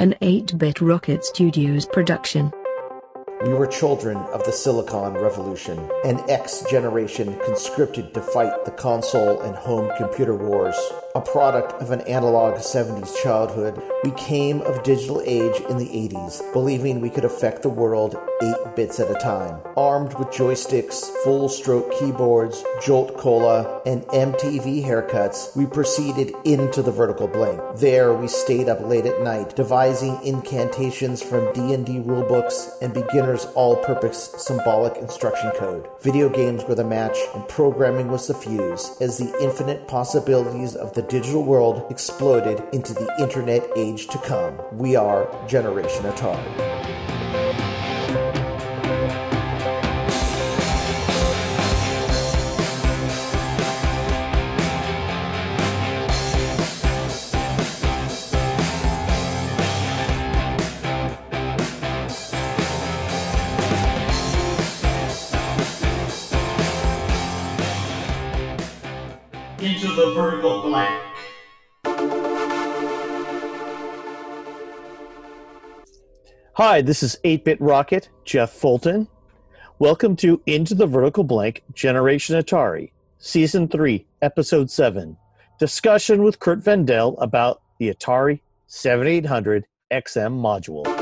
an 8 Bit Rocket Studios production. We were children of the Silicon Revolution, an X generation conscripted to fight the console and home computer wars. A product of an analog 70s childhood, we came of digital age in the 80s, believing we could affect the world 8 bits at a time. Armed with joysticks, full stroke keyboards, Jolt Cola, and MTV haircuts, we proceeded into the vertical blank. There we stayed up late at night, devising incantations from D&D rulebooks and beginner's all purpose symbolic instruction code. Video games were the match, and programming was the fuse, as the infinite possibilities of the digital world exploded into the internet age to come. We are Generation Atari. Blank. Hi, this is 8 Bit Rocket, Jeff Fulton. Welcome to Into the Vertical Blank Generation Atari, Season 3, Episode 7. Discussion with Curt Vendel about the Atari 7800 XM module.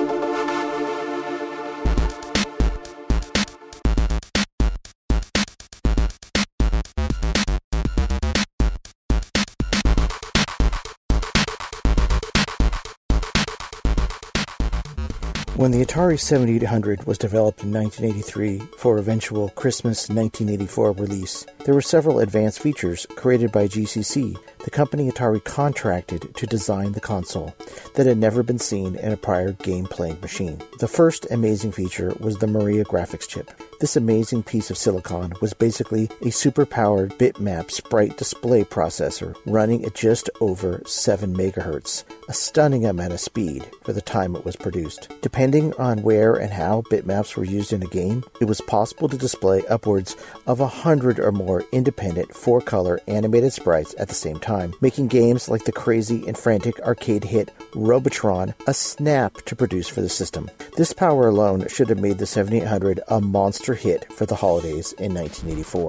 When the Atari 7800 was developed in 1983 for eventual Christmas 1984 release, there were several advanced features created by GCC, the company Atari contracted to design the console, that had never been seen in a prior game playing machine. The first amazing feature was the Maria graphics chip. This amazing piece of silicon was basically a superpowered bitmap sprite display processor running at just over 7 MHz, a stunning amount of speed for the time it was produced. Depending on where and how bitmaps were used in a game, it was possible to display upwards of a hundred or more independent four color animated sprites at the same time, making games like the crazy and frantic arcade hit Robotron a snap to produce for the system. This power alone should have made the 7800 a monster monster hit for the holidays in 1984.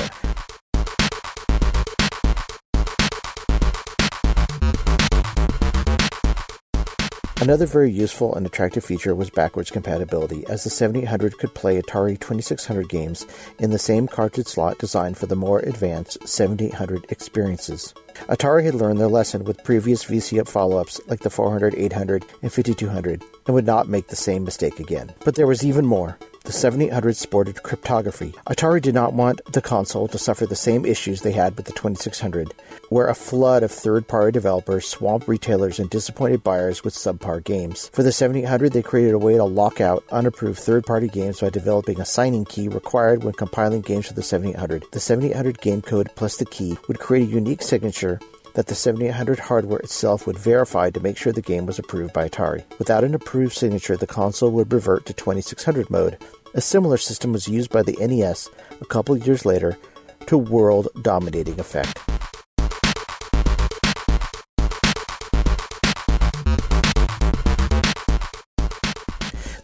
Another very useful and attractive feature was backwards compatibility, as the 7800 could play Atari 2600 games in the same cartridge slot designed for the more advanced 7800 experiences. Atari had learned their lesson with previous VC up follow ups like the 400, 800, and 5200 and would not make the same mistake again. But there was even more. The 7800 sported cryptography. Atari did not want the console to suffer the same issues they had with the 2600, where a flood of third party developers swamped retailers and disappointed buyers with subpar games. For the 7800, they created a way to lock out unapproved third party games by developing a signing key required when compiling games for the 7800. The 7800 game code plus the key would create a unique signature that the 7800 hardware itself would verify to make sure the game was approved by Atari. Without an approved signature, the console would revert to 2600 mode. A similar system was used by the NES a couple years later to world dominating effect.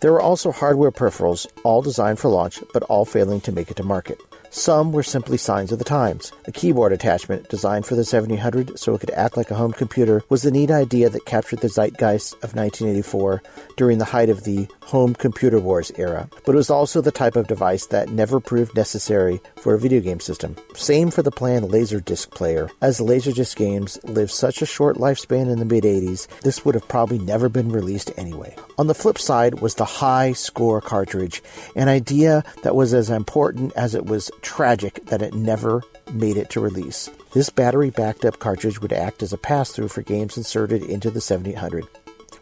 There were also hardware peripherals, all designed for launch, but all failing to make it to market. Some were simply signs of the times. A keyboard attachment, designed for the 7800 so it could act like a home computer, was the neat idea that captured the zeitgeist of 1984 during the height of the home computer wars era. But it was also the type of device that never proved necessary for a video game system. Same for the planned Laserdisc player. As Laserdisc games lived such a short lifespan in the mid 80s, this would have probably never been released anyway. On the flip side was the high score cartridge, an idea that was as important as it was tragic that it never made it to release. This battery backed up cartridge would act as a pass through for games inserted into the 7800.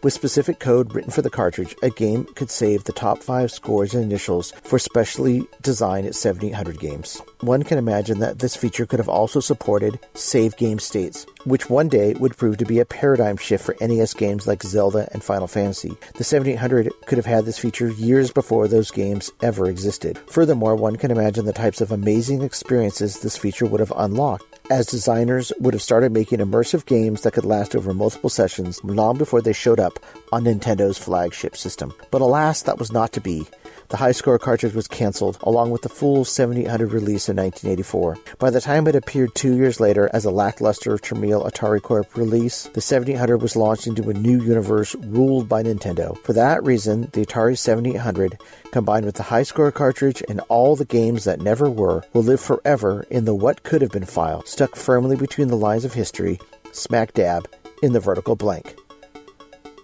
With specific code written for the cartridge, a game could save the top five scores and initials for specially designed 7800 games. One can imagine that this feature could have also supported save game states, which one day would prove to be a paradigm shift for NES games like Zelda and Final Fantasy. The 7800 could have had this feature years before those games ever existed. Furthermore, one can imagine the types of amazing experiences this feature would have unlocked as designers would have started making immersive games that could last over multiple sessions long before they showed up on Nintendo's flagship system. But alas, that was not to be. The high score cartridge was canceled, along with the full 7800 release in 1984. By the time it appeared two years later as a lackluster Tramiel Atari Corp release, the 7800 was launched into a new universe ruled by Nintendo. For that reason, the Atari 7800, combined with the high score cartridge and all the games that never were, will live forever in the what could have been file, stuck firmly between the lines of history, smack dab in the vertical blank.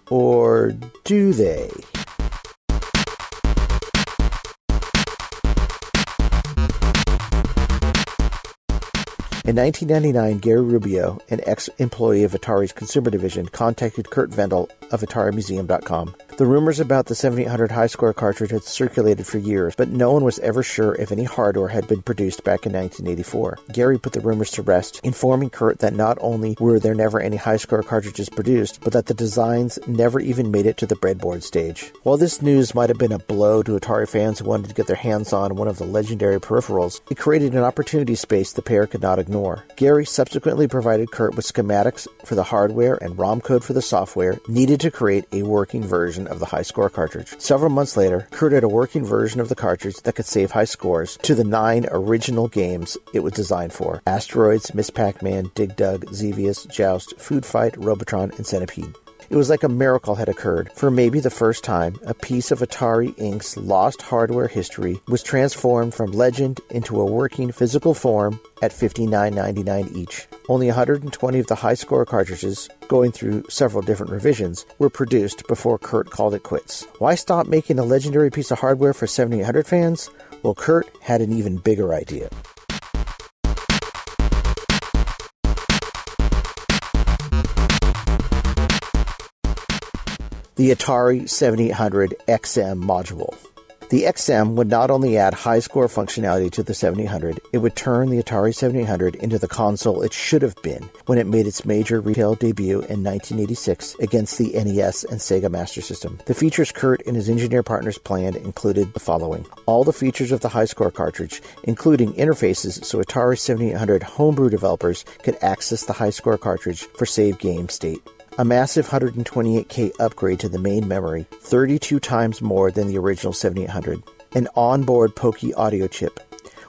Or do they? In 1999, Gary Rubio, an ex employee of Atari's consumer division, contacted Curt Vendel of AtariMuseum.com. The rumors about the 7800 high score cartridge had circulated for years, but no one was ever sure if any hardware had been produced back in 1984. Gary put the rumors to rest, informing Curt that not only were there never any high score cartridges produced, but that the designs never even made it to the breadboard stage. While this news might have been a blow to Atari fans who wanted to get their hands on one of the legendary peripherals, it created an opportunity space the pair could not ignore. Gary subsequently provided Curt with schematics for the hardware and ROM code for the software needed to create a working version of the high score cartridge. Several months later, Curt had a working version of the cartridge that could save high scores to the nine original games it was designed for Asteroids, Miss Pac Man, Dig Dug, Xevious, Joust, Food Fight, Robotron, and Centipede. It was like a miracle had occurred. For maybe the first time, a piece of Atari Inc.'s lost hardware history was transformed from legend into a working physical form at $59.99 each. Only 120 of the high score cartridges, going through several different revisions, were produced before Curt called it quits. Why stop making a legendary piece of hardware for 7800 fans? Well, Curt had an even bigger idea. The Atari 7800 XM module. The XM would not only add high score functionality to the 7800, it would turn the Atari 7800 into the console it should have been when it made its major retail debut in 1986 against the NES and Sega Master System. The features Curt and his engineer partners planned included the following all the features of the high score cartridge, including interfaces so Atari 7800 homebrew developers could access the high score cartridge for save game state a massive 128K upgrade to the main memory, 32 times more than the original 7800, an onboard Pokey audio chip,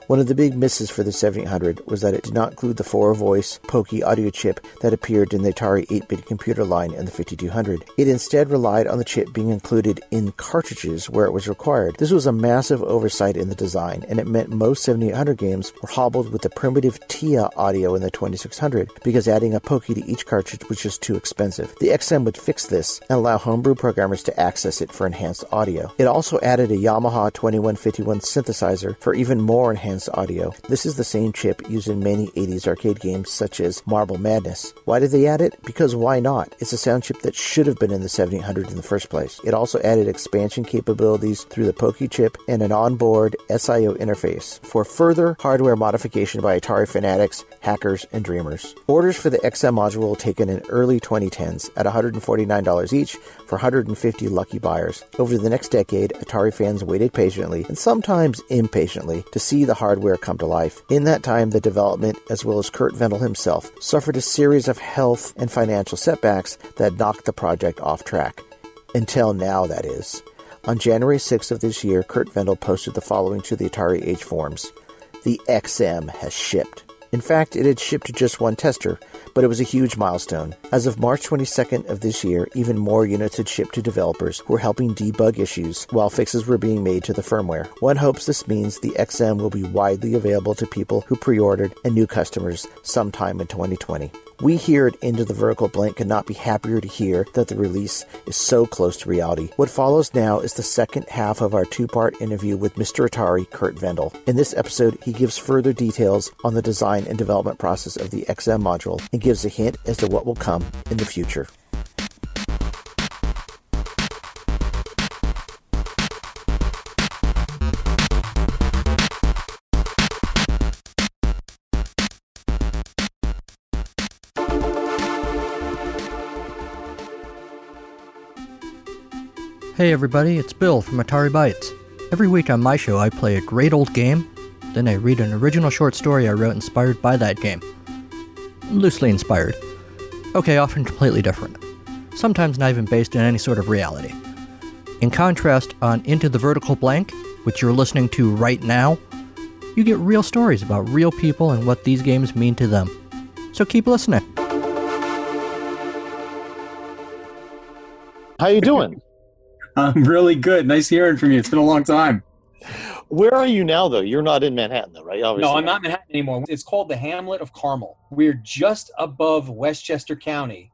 one of the big misses for the 7800 was that it did not include the 4 voice Pokey audio chip that appeared in the Atari 8 bit computer line and the 5200. It instead relied on the chip being included in cartridges where it was required. This was a massive oversight in the design, and it meant most 7800 games were hobbled with the primitive TIA audio in the 2600 because adding a Pokey to each cartridge was just too expensive. The XM would fix this and allow homebrew programmers to access it for enhanced audio. It also added a Yamaha 2151 synthesizer for even more enhanced enhanced audio. This is the same chip used in many 80s arcade games such as Marble Madness. Why did they add it? Because why not? It's a sound chip that should have been in the 7800 in the first place. It also added expansion capabilities through the Pokey chip and an onboard SIO interface for further hardware modification by Atari fanatics, hackers, and dreamers. Orders for the XM module were taken in early 2010s at $149 each for 150 lucky buyers. Over the next decade, Atari fans waited patiently and sometimes impatiently to see the hardware come to life. In that time, the development, as well as Curt Vendel himself, suffered a series of health and financial setbacks that knocked the project off track. Until now, that is. On January 6th of this year, Curt Vendel posted the following to the Atari Age forums The XM has shipped. In fact, it had shipped to just one tester, but it was a huge milestone. As of March 22nd of this year, even more units had shipped to developers who were helping debug issues while fixes were being made to the firmware. One hopes this means the XM will be widely available to people who pre ordered and new customers sometime in 2020. We here at Into the Vertical Blank could not be happier to hear that the release is so close to reality. What follows now is the second half of our two part interview with Mr. Atari, Curt Vendel. In this episode, he gives further details on the design and development process of the XM module and gives a hint as to what will come in the future. Hey everybody, it's Bill from Atari Bytes. Every week on my show, I play a great old game, then I read an original short story I wrote inspired by that game. loosely inspired. Okay, often completely different. Sometimes not even based in any sort of reality. In contrast, on Into the Vertical Blank, which you're listening to right now, you get real stories about real people and what these games mean to them. So keep listening. How you doing? I'm really good. Nice hearing from you. It's been a long time. Where are you now, though? You're not in Manhattan, though, right? Obviously. No, I'm not in Manhattan anymore. It's called the Hamlet of Carmel. We're just above Westchester County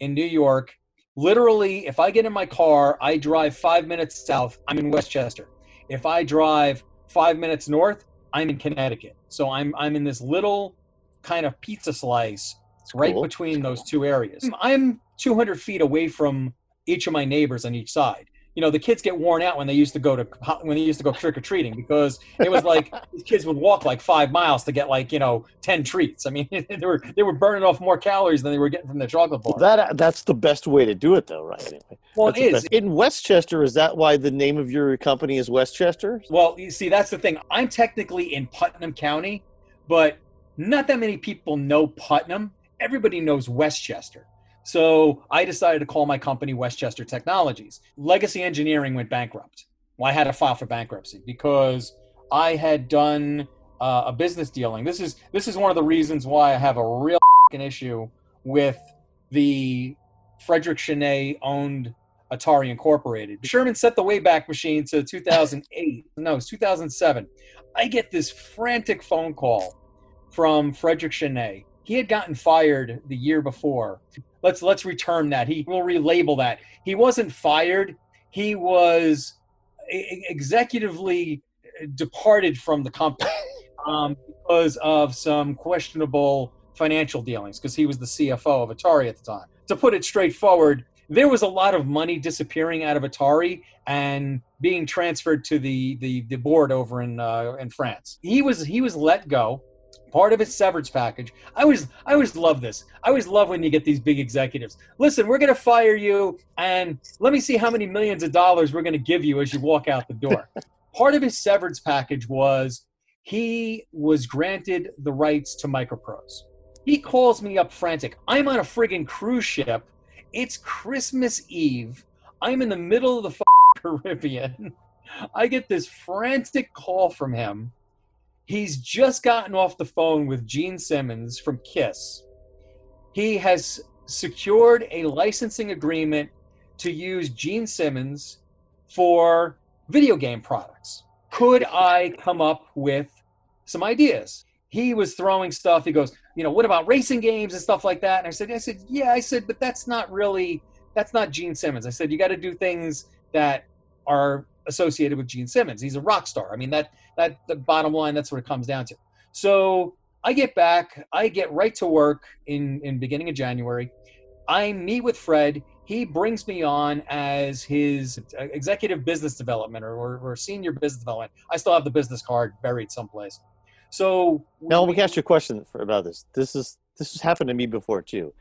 in New York. Literally, if I get in my car, I drive five minutes south, I'm in Westchester. If I drive five minutes north, I'm in Connecticut. So I'm I'm in this little kind of pizza slice right cool. between those two areas. I'm 200 feet away from each of my neighbors on each side. You know, the kids get worn out when they used to go to when they used to go trick or treating because it was like these kids would walk like five miles to get like you know ten treats. I mean, they were they were burning off more calories than they were getting from their chocolate bar. That that's the best way to do it, though, right? Anyway, well, That's it best. in Westchester. Is that why the name of your company is Westchester? Well, you see, that's the thing. I'm technically in Putnam County, but not that many people know Putnam. Everybody knows Westchester. So I decided to call my company Westchester Technologies. Legacy Engineering went bankrupt. Well, I had to file for bankruptcy because I had done uh, a business dealing. This is this is one of the reasons why I have a real issue with the Frederick Chesnais owned Atari Incorporated. Sherman set the Wayback Machine to 2008. no, it's 2007. I get this frantic phone call from Frederick Chesnais. He had gotten fired the year before. Let's let's return that. He will relabel that. He wasn't fired. He was executively departed from the company um, because of some questionable financial dealings. Because he was the CFO of Atari at the time. To put it straightforward, there was a lot of money disappearing out of Atari and being transferred to the the, the board over in uh, in France. He was he was let go. Part of his severance package. I always I always love this. I always love when you get these big executives. Listen, we're going to fire you, and let me see how many millions of dollars we're going to give you as you walk out the door. Part of his severance package was he was granted the rights to MicroProse. He calls me up frantic. I'm on a friggin' cruise ship. It's Christmas Eve. I'm in the middle of the Caribbean. I get this frantic call from him. He's just gotten off the phone with Gene Simmons from Kiss. He has secured a licensing agreement to use Gene Simmons for video game products. Could I come up with some ideas? He was throwing stuff. He goes, you know, what about racing games and stuff like that? And I said, I said, yeah, I said, but that's not really, that's not Gene Simmons. I said, you got to do things that are associated with Gene Simmons. He's a rock star. I mean, that, that, the bottom line, that's what it comes down to. So I get back, I get right to work in, in beginning of January. I meet with Fred. He brings me on as his executive business development or, or, or senior business development. I still have the business card buried someplace. So Now, let me ask you a question for, about this. This is this has happened to me before too.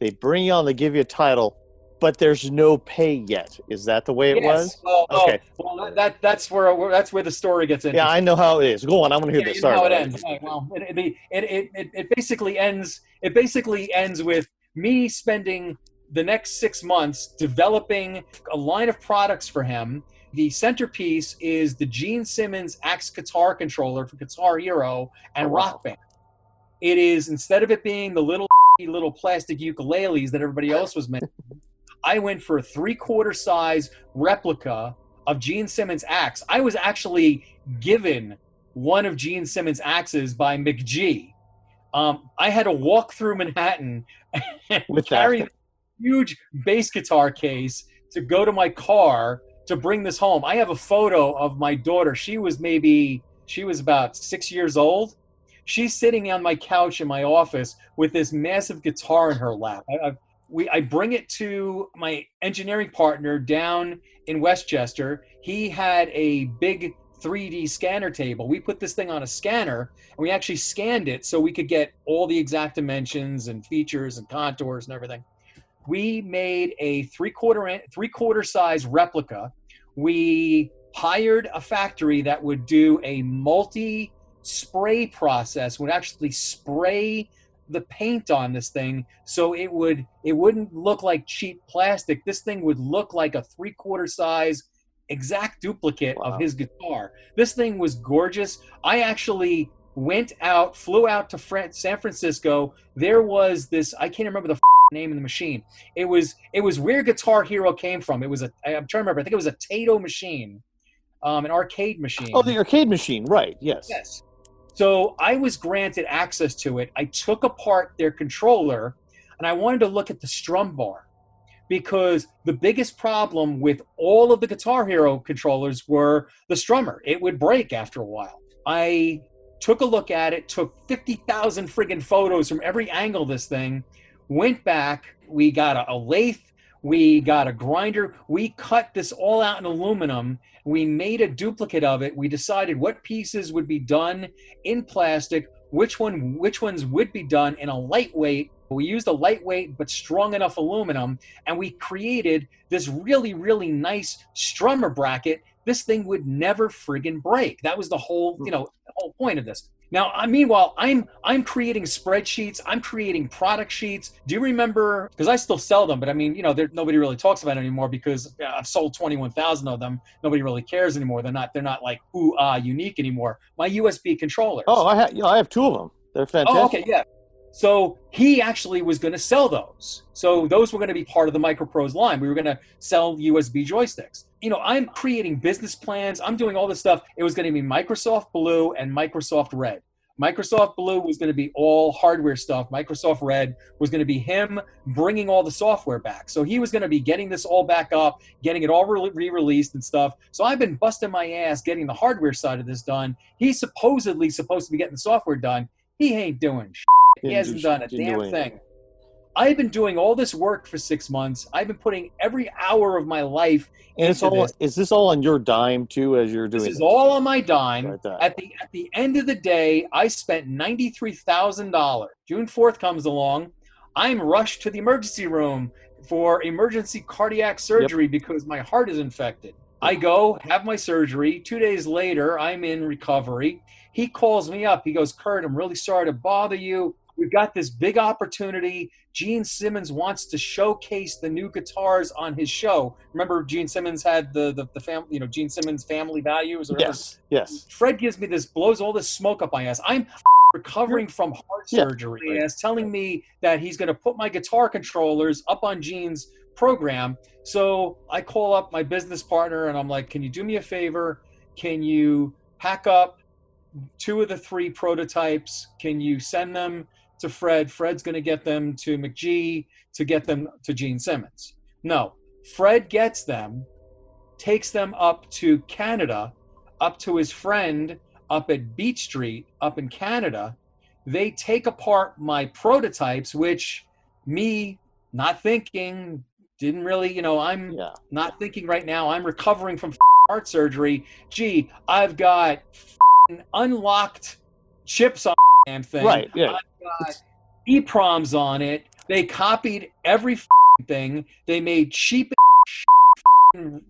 They bring you on, they give you a title, but there's no pay yet. Is that the way it was? Well, Okay. oh, well, that that's where that's where the story gets in. Yeah, I know how it is. Go on. I want to hear Yeah, this. you Sorry. know how it ends. Right, well, it, it, it, it, it basically ends. It basically ends with me spending the next six months developing a line of products for him. The centerpiece is the Gene Simmons Axe guitar controller for Guitar Hero and Oh, wow. Rock Band. It is instead of it being the little little plastic ukuleles that everybody else was making, I went for a three quarter size replica of Gene Simmons' axe. I was actually given one of Gene Simmons' axes by McGhee. Um, I had to walk through Manhattan and With that. carry this huge bass guitar case to go to my car to bring this home. I have a photo of my daughter. She was maybe she was about six years old. She's sitting on my couch in my office with this massive guitar in her lap. I, I, we, I bring it to my engineering partner down in Westchester. He had a big 3D scanner table. We put this thing on a scanner and we actually scanned it so we could get all the exact dimensions and features and contours and everything. We made a three quarter three quarter size replica. We hired a factory that would do a multi spray process, would actually spray the paint on this thing so it would it wouldn't look like cheap plastic. This thing would look like a three quarter size exact duplicate Wow. of his guitar. This thing was gorgeous. I actually went out, flew out to San Francisco. There was this I can't remember the f- name of the machine. It was it was where Guitar Hero came from. It was a I'm trying to remember. I think it was a Tato machine, um, an arcade machine. Oh, the arcade machine, right? Yes. Yes. So I was granted access to it. I took apart their controller and I wanted to look at the strum bar because the biggest problem with all of the Guitar Hero controllers were the strummer. It would break after a while. I took a look at it, took 50,000 friggin' photos from every angle this thing, went back, we got a, a lathe, we got a grinder, we cut this all out in aluminum. We made a duplicate of it. We decided what pieces would be done in plastic which one which ones would be done in a lightweight. We used a lightweight but strong enough aluminum and we created this really really nice strummer bracket. This thing would never friggin break. That was the whole you know the whole point of this now I meanwhile i'm i'm creating spreadsheets i'm creating product sheets do you remember because i still sell them but i mean you know nobody really talks about it anymore because i've sold 21000 of them nobody really cares anymore they're not they're not like ooh ah unique anymore my usb controllers Oh, I have. You know, I have two of them. They're fantastic. Oh, okay, yeah. So he actually was going to sell those. So those were going to be part of the MicroProse line. We were going to sell USB joysticks. You know, I'm creating business plans. I'm doing all this stuff. It was going to be MicroProse Blue and MicroProse Red. MicroProse Blue was going to be all hardware stuff. MicroProse Red was going to be him bringing all the software back. So he was going to be getting this all back up, getting it all re released and stuff. So I've been busting my ass getting the hardware side of this done. He's supposedly supposed to be getting the software done. He ain't doing shit. He hasn't do done a damn thing. I've been doing all this work for six months. I've been putting every hour of my life And it's all. this. Is this all on your dime too? As you're doing This is it? all on my dime. Like. At the at the end of the day, I spent ninety three thousand dollars. June fourth comes along, I'm rushed to the emergency room for emergency cardiac surgery because my heart is infected. I go have my surgery. Two days later, I'm in recovery. He calls me up. He goes, Curt, I'm really sorry to bother you. We've got this big opportunity. Gene Simmons wants to showcase the new guitars on his show. Remember, Gene Simmons had the the, the family, you know, Gene Simmons family values. Or whatever Yes. Yes. Fred gives me this, blows all this smoke up my ass. I'm recovering from heart Yeah. surgery. As telling me that he's going to put my guitar controllers up on Gene's program. So I call up my business partner and I'm like, "Can you do me a favor? Can you pack up two of the three prototypes? Can you send them to Fred? Fred's going to get them to McGhee to get them to Gene Simmons." No, Fred gets them, takes them up to Canada, up to his friend up at Beat Street up in Canada. They take apart my prototypes, which me not thinking, didn't really, you know, I'm Yeah. not thinking right now. I'm recovering from heart surgery. Gee, I've got unlocked chips on the damn thing. Right. Yeah. I've got EPROMs on it. They copied every thing. They made cheap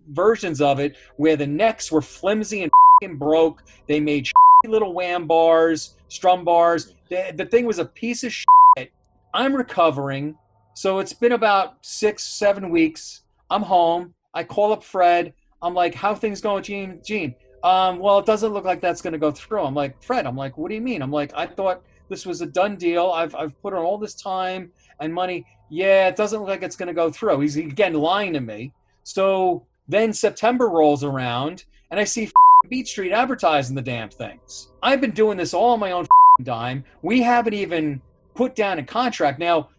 versions of it where the necks were flimsy and broke. They made little wham bars, strum bars. The, the thing was a piece of shit. I'm recovering. So it's been about six, seven weeks. I'm home. I call up Fred. I'm like, how things going, Gene? Gene, um, well, it doesn't look like that's going to go through. I'm like, Fred, I'm like, what do you mean? I'm like, I thought this was a done deal. I've, I've put on all this time and money. Yeah, it doesn't look like it's going to go through. He's again lying to me. So then September rolls around and I see Beat Street advertising the damn things. I've been doing this all on my own dime. We haven't even put down a contract. Now,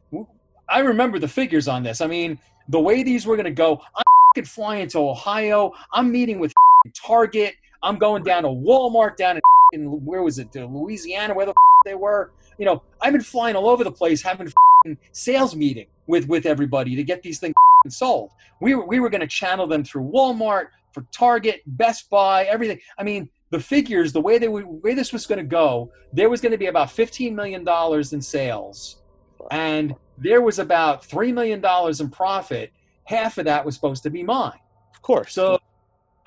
I remember the figures on this. I mean, the way these were going to go, I'm flying to Ohio. I'm meeting with Target. I'm going down to Walmart down in where was it? Louisiana, where the they were. You know, I've been flying all over the place, having sales meeting with with everybody to get these things sold. We were we were going to channel them through Walmart, for Target, Best Buy, everything. I mean, the figures, the way they would, way this was going to go, there was going to be about fifteen million dollars in sales, and there was about three million dollars in profit. Half of that was supposed to be mine. Of course. So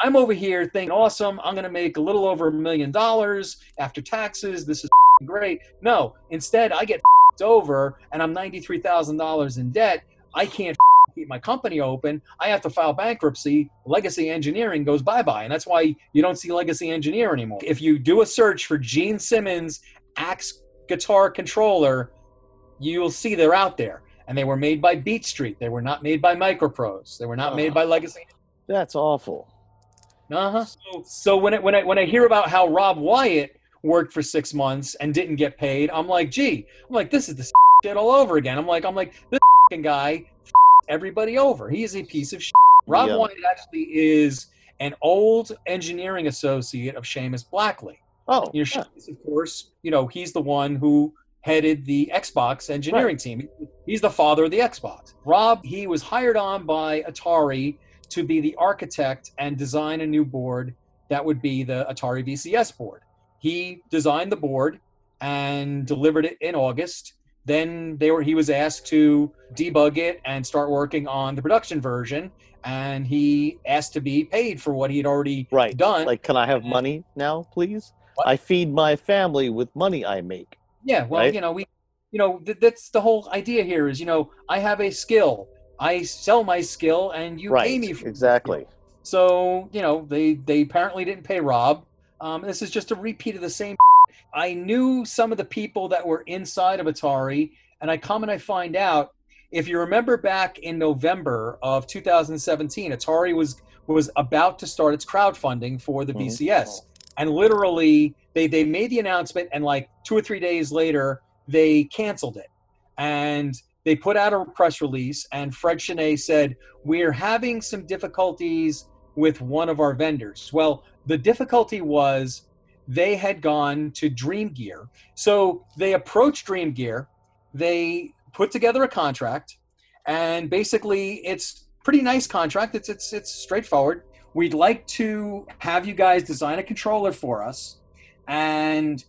I'm over here thinking, awesome, I'm going to make a little over a million dollars after taxes. This is great. No, instead, I get over and I'm $93,000 in debt, I can't keep my company open. I have to file bankruptcy. Legacy Engineering goes bye bye. And that's why you don't see Legacy Engineer anymore. If you do a search for Gene Simmons axe guitar controller, you'll see they're out there. And they were made by Beat Street. They were not made by MicroProse. They were not made ah. by Legacy. That's awful. Uh-huh. So, so when, it, when, I, when I hear about how Rob Wyatt worked for six months and didn't get paid, I'm like, gee, I'm like, this is the shit all over again. I'm like, I'm like, this guy everybody over. He is a piece of shit. Rob Yeah. Wyatt actually is an old engineering associate of Seamus Blackley. Oh, You know, yeah. Seamus, of course, you know, he's the one who headed the Xbox engineering team. He's the father of the Xbox. Rob, he was hired on by Atari to be the architect and design a new board that would be the Atari VCS board. He designed the board and delivered it in August. Then they were he was asked to debug it and start working on the production version and he asked to be paid for what he had already right. done. Like, can I have money now, please? What? I feed my family with money I make. Yeah, well, right? you know, we, you know, th- that's the whole idea here is, you know, I have a skill, I sell my skill, and you right. pay me for exactly. So, you know, they they apparently didn't pay Rob. Um, this is just a repeat of the same. I knew some of the people that were inside of Atari, and I come and I find out. If you remember back in November of 2017, Atari was was about to start its crowdfunding for the. VCS, and literally they they made the announcement, and like two or three days later they canceled it, and they put out a press release, and Fred Chesnais said we're having some difficulties with one of our vendors. Well, the difficulty was they had gone to Dream Gear. So they approached Dream Gear, they put together a contract, and basically it's pretty nice contract. It's it's it's straightforward. We'd like to have you guys design a controller for us, and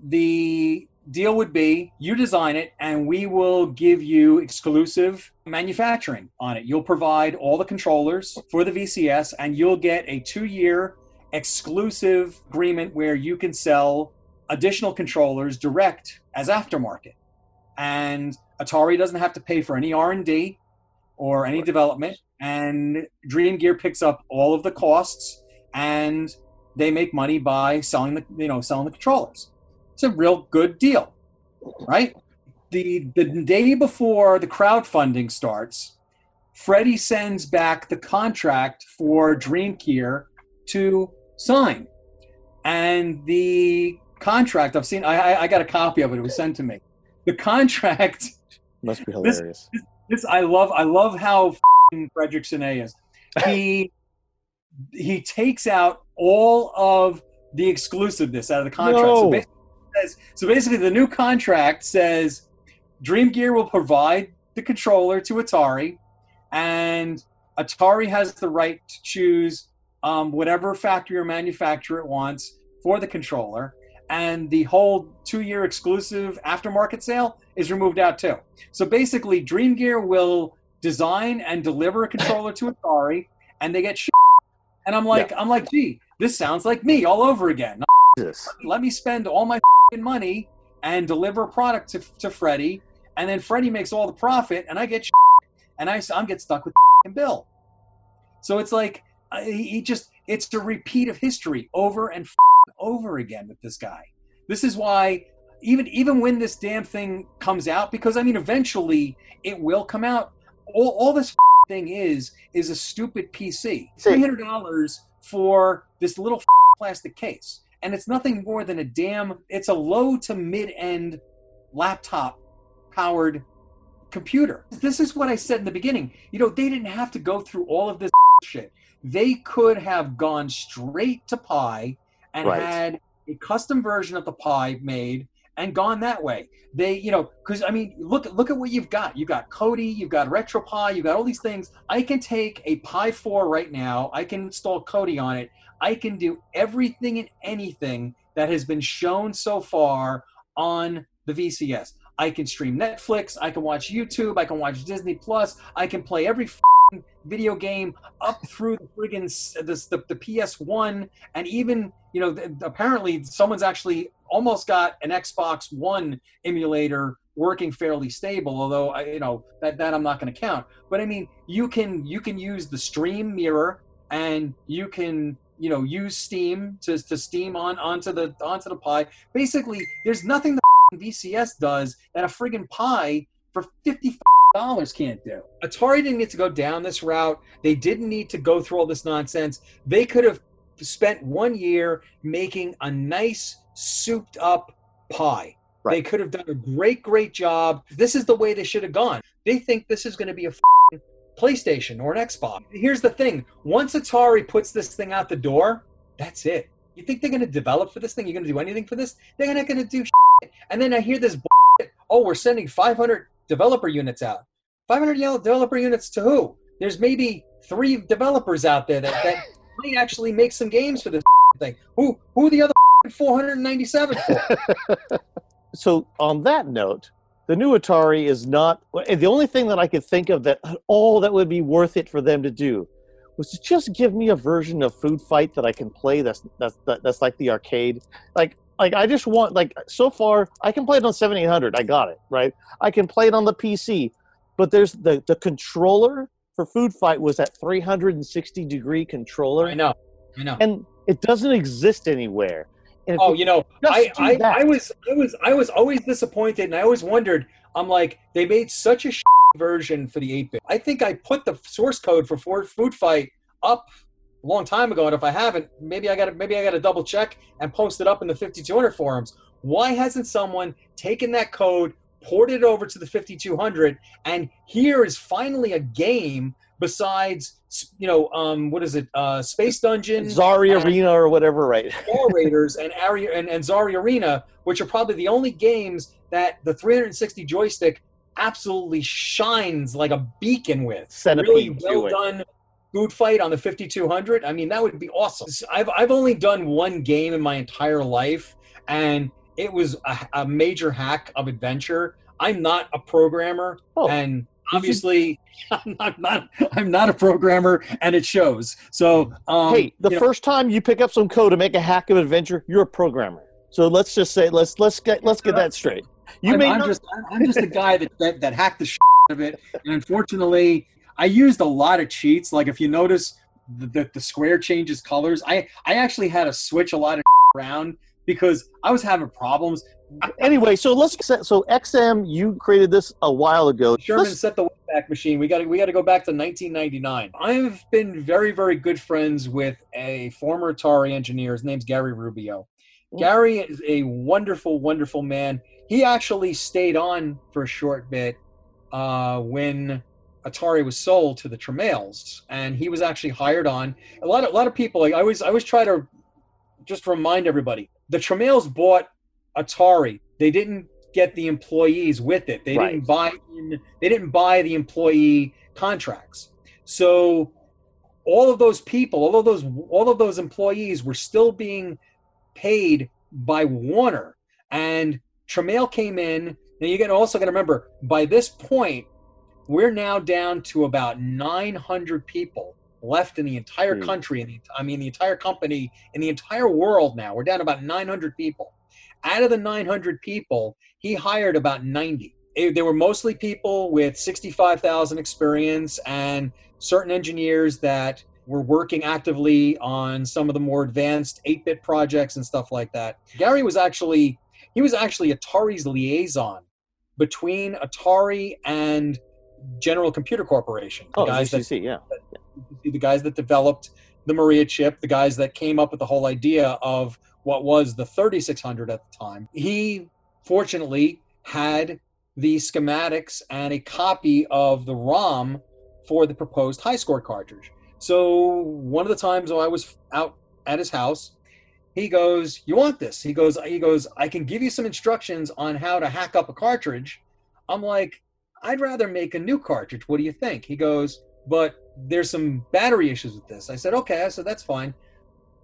the deal would be you design it and we will give you exclusive manufacturing on it. You'll provide all the controllers for the VCS and you'll get a two year exclusive agreement where you can sell additional controllers direct as aftermarket. And Atari doesn't have to pay for any R&D or any development and Dream Gear picks up all of the costs and they make money by selling the you know selling the controllers. It's a real good deal, right? The the day before the crowdfunding starts, Freddie sends back the contract for Dream Gear to sign, and the contract I've seen. I, I got a copy of it. It was sent to me. The contract. Must be This- hilarious. This I love. I love how f***ing Frederick Sine is. He he takes out all of the exclusiveness out of the contract. No. it says- so basically, the new contract says Dream Gear will provide the controller to Atari, and Atari has the right to choose um, whatever factory or manufacturer it wants for the controller. And the whole two-year exclusive aftermarket sale is removed out too. So basically, Dream Gear will design and deliver a controller to Atari, and they get shit. And I'm like, I'm like, gee, this sounds like me all over again. Jesus. Let me spend all my money and deliver a product to, to Freddie, and then Freddie makes all the profit, and I get and I I'm get stuck with Bill. So it's like uh, he just it's a repeat of history over and over again with this guy. This is why even even when this damn thing comes out, because I mean eventually it will come out. All, all this thing is is a stupid PC. Three hundred dollars for this little plastic case, and it's nothing more than a damn. It's a low to mid end laptop powered computer. This is what I said in the beginning. You know, they didn't have to go through all of this shit. They could have gone straight to Pi and Right. had a custom version of the Pi made and gone that way. They, you know, because I mean, look look at what you've got. You've got Kodi, you've got RetroPie, you've got all these things. I can take a Pi 4 right now. I can install Kodi on it. I can do everything and anything that has been shown so far on the VCS. I can stream Netflix. I can watch YouTube. I can watch Disney Plus. I can play every video game up through the friggin' this, the, the PS1, and even you know th- apparently someone's actually almost got an Xbox One emulator working fairly stable. Although I, you know, that that I'm not going to count. But I mean, you can you can use the stream mirror, and you can you know use Steam to to steam on onto the onto the Pi Basically, there's nothing the VCS does that a friggin' Pi for fifty dollars can't do. Atari didn't need to go down this route. They didn't need to go through all this nonsense. They could have spent one year making a nice souped up Pi Right. They could have done a great, great job. This is the way they should have gone. They think this is going to be a PlayStation or an Xbox. Here's the thing: once Atari puts this thing out the door, that's it. You think they're going to develop for this thing? You're going to do anything for this? They're not going to do. Shit. And then I hear this. Bullshit. Oh, we're sending 500 developer units out. 500 yellow developer units to who? There's maybe three developers out there that, that might actually make some games for this thing. Who who are the other 497 for? so on that note, the new Atari is not the only thing that I could think of that all that would be worth it for them to do was to just give me a version of Food Fight that I can play. That's that's that's like the arcade. Like like I just want like so far I can play it on 7800. I got it right. I can play it on the PC, but there's the the controller for Food Fight was that 360 degree controller. I know, I know. and it doesn't exist anywhere. Oh, you you know, I, I, I was I was I was always disappointed, and I always wondered. I'm like, they made such a version for the 8-bit. I think I put the source code for Ford Food Fight up a long time ago, and if I haven't, maybe I got to maybe I got to double check and post it up in the 5200 forums. Why hasn't someone taken that code, ported it over to the 5200, and here is finally a game besides you know um what is it uh space dungeon Xari Arena or whatever, right? Star Raiders and Ari and, and Xari Arena, which are probably the only games that the 360 joystick absolutely shines like a beacon with. Centipede really well done food fight on the 5200. I mean, that would be awesome. I've I've only done one game in my entire life, and it was a, a major hack of adventure. I'm not a programmer, Oh. and obviously I'm not, not I'm not a programmer, and it shows. So um, hey, the you know, first time you pick up some code to make a hack of adventure, you're a programmer. So let's just say let's let's get let's get that straight. You I'm, may I'm not, just I'm- I'm just a guy that, that that hacked the shit of it, and unfortunately, I used a lot of cheats. Like if you notice, the, the, the square changes colors. I I actually had to switch a lot of around because I was having problems. Anyway. So let's so XM, you created this a while ago. Sherman Let's- set the Wayback Machine. We got to we got to go back to 1999. I've been very very good friends with a former Atari engineer. His name's Gary Rubio. Mm. Gary is a wonderful wonderful man. He actually stayed on for a short bit uh, when Atari was sold to the Tramiels, and he was actually hired on. A lot of a lot of people like I always I always try to just remind everybody the Tramiels bought Atari. They didn't get the employees with it. They Right. didn't buy in, they didn't buy the employee contracts. So all of those people, all of those all of those employees were still being paid by Warner. And Tramiel came in. Now you're gonna also gonna remember by this point, we're now down to about 900 people left in the entire Hmm. country. The, I mean, the entire company in the entire world now. We're down about 900 people. Out of the 900 people, he hired about 90. Eh, They were mostly people with 65,000 experience and certain engineers that were working actively on some of the more advanced 8-bit projects and stuff like that. Gary was actually he was actually Atari's liaison between Atari and General Computer Corporation. The oh, guys that GCC, yeah. the guys that developed the Maria chip, the guys that came up with the whole idea of what was the 3600 at the time. He fortunately had the schematics and a copy of the ROM for the proposed high score cartridge. So one of the times I was out at his house, he goes, "You want this?" He goes, "He goes, I can give you some instructions on how to hack up a cartridge." I'm like, "I'd rather make a new cartridge. What do you think?" He goes, "But there's some battery issues with this." I said, "Okay." I said, "That's fine."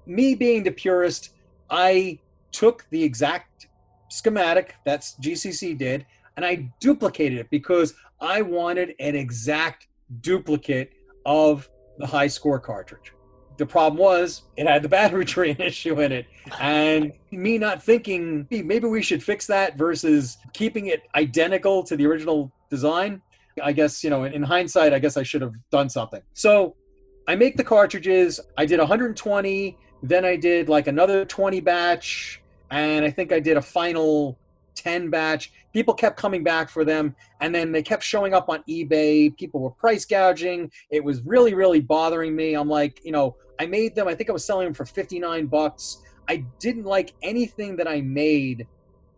Me being the purist, I took the exact schematic that's GCC did and I duplicated it because I wanted an exact duplicate of the high score cartridge. the problem was it had the battery drain issue in it. And me not thinking, "Hey, maybe we should fix that versus keeping it identical to the original design. I guess, you know, in hindsight, I guess I should have done something. So I make the cartridges. I did 120, then I did like another 20 batch, and I think I did a final 10 batch. People kept coming back for them, and then they kept showing up on eBay. People were price gouging. It was really, really bothering me. I'm like, you know, I made them, I think I was selling them for 59 bucks. I didn't like anything that I made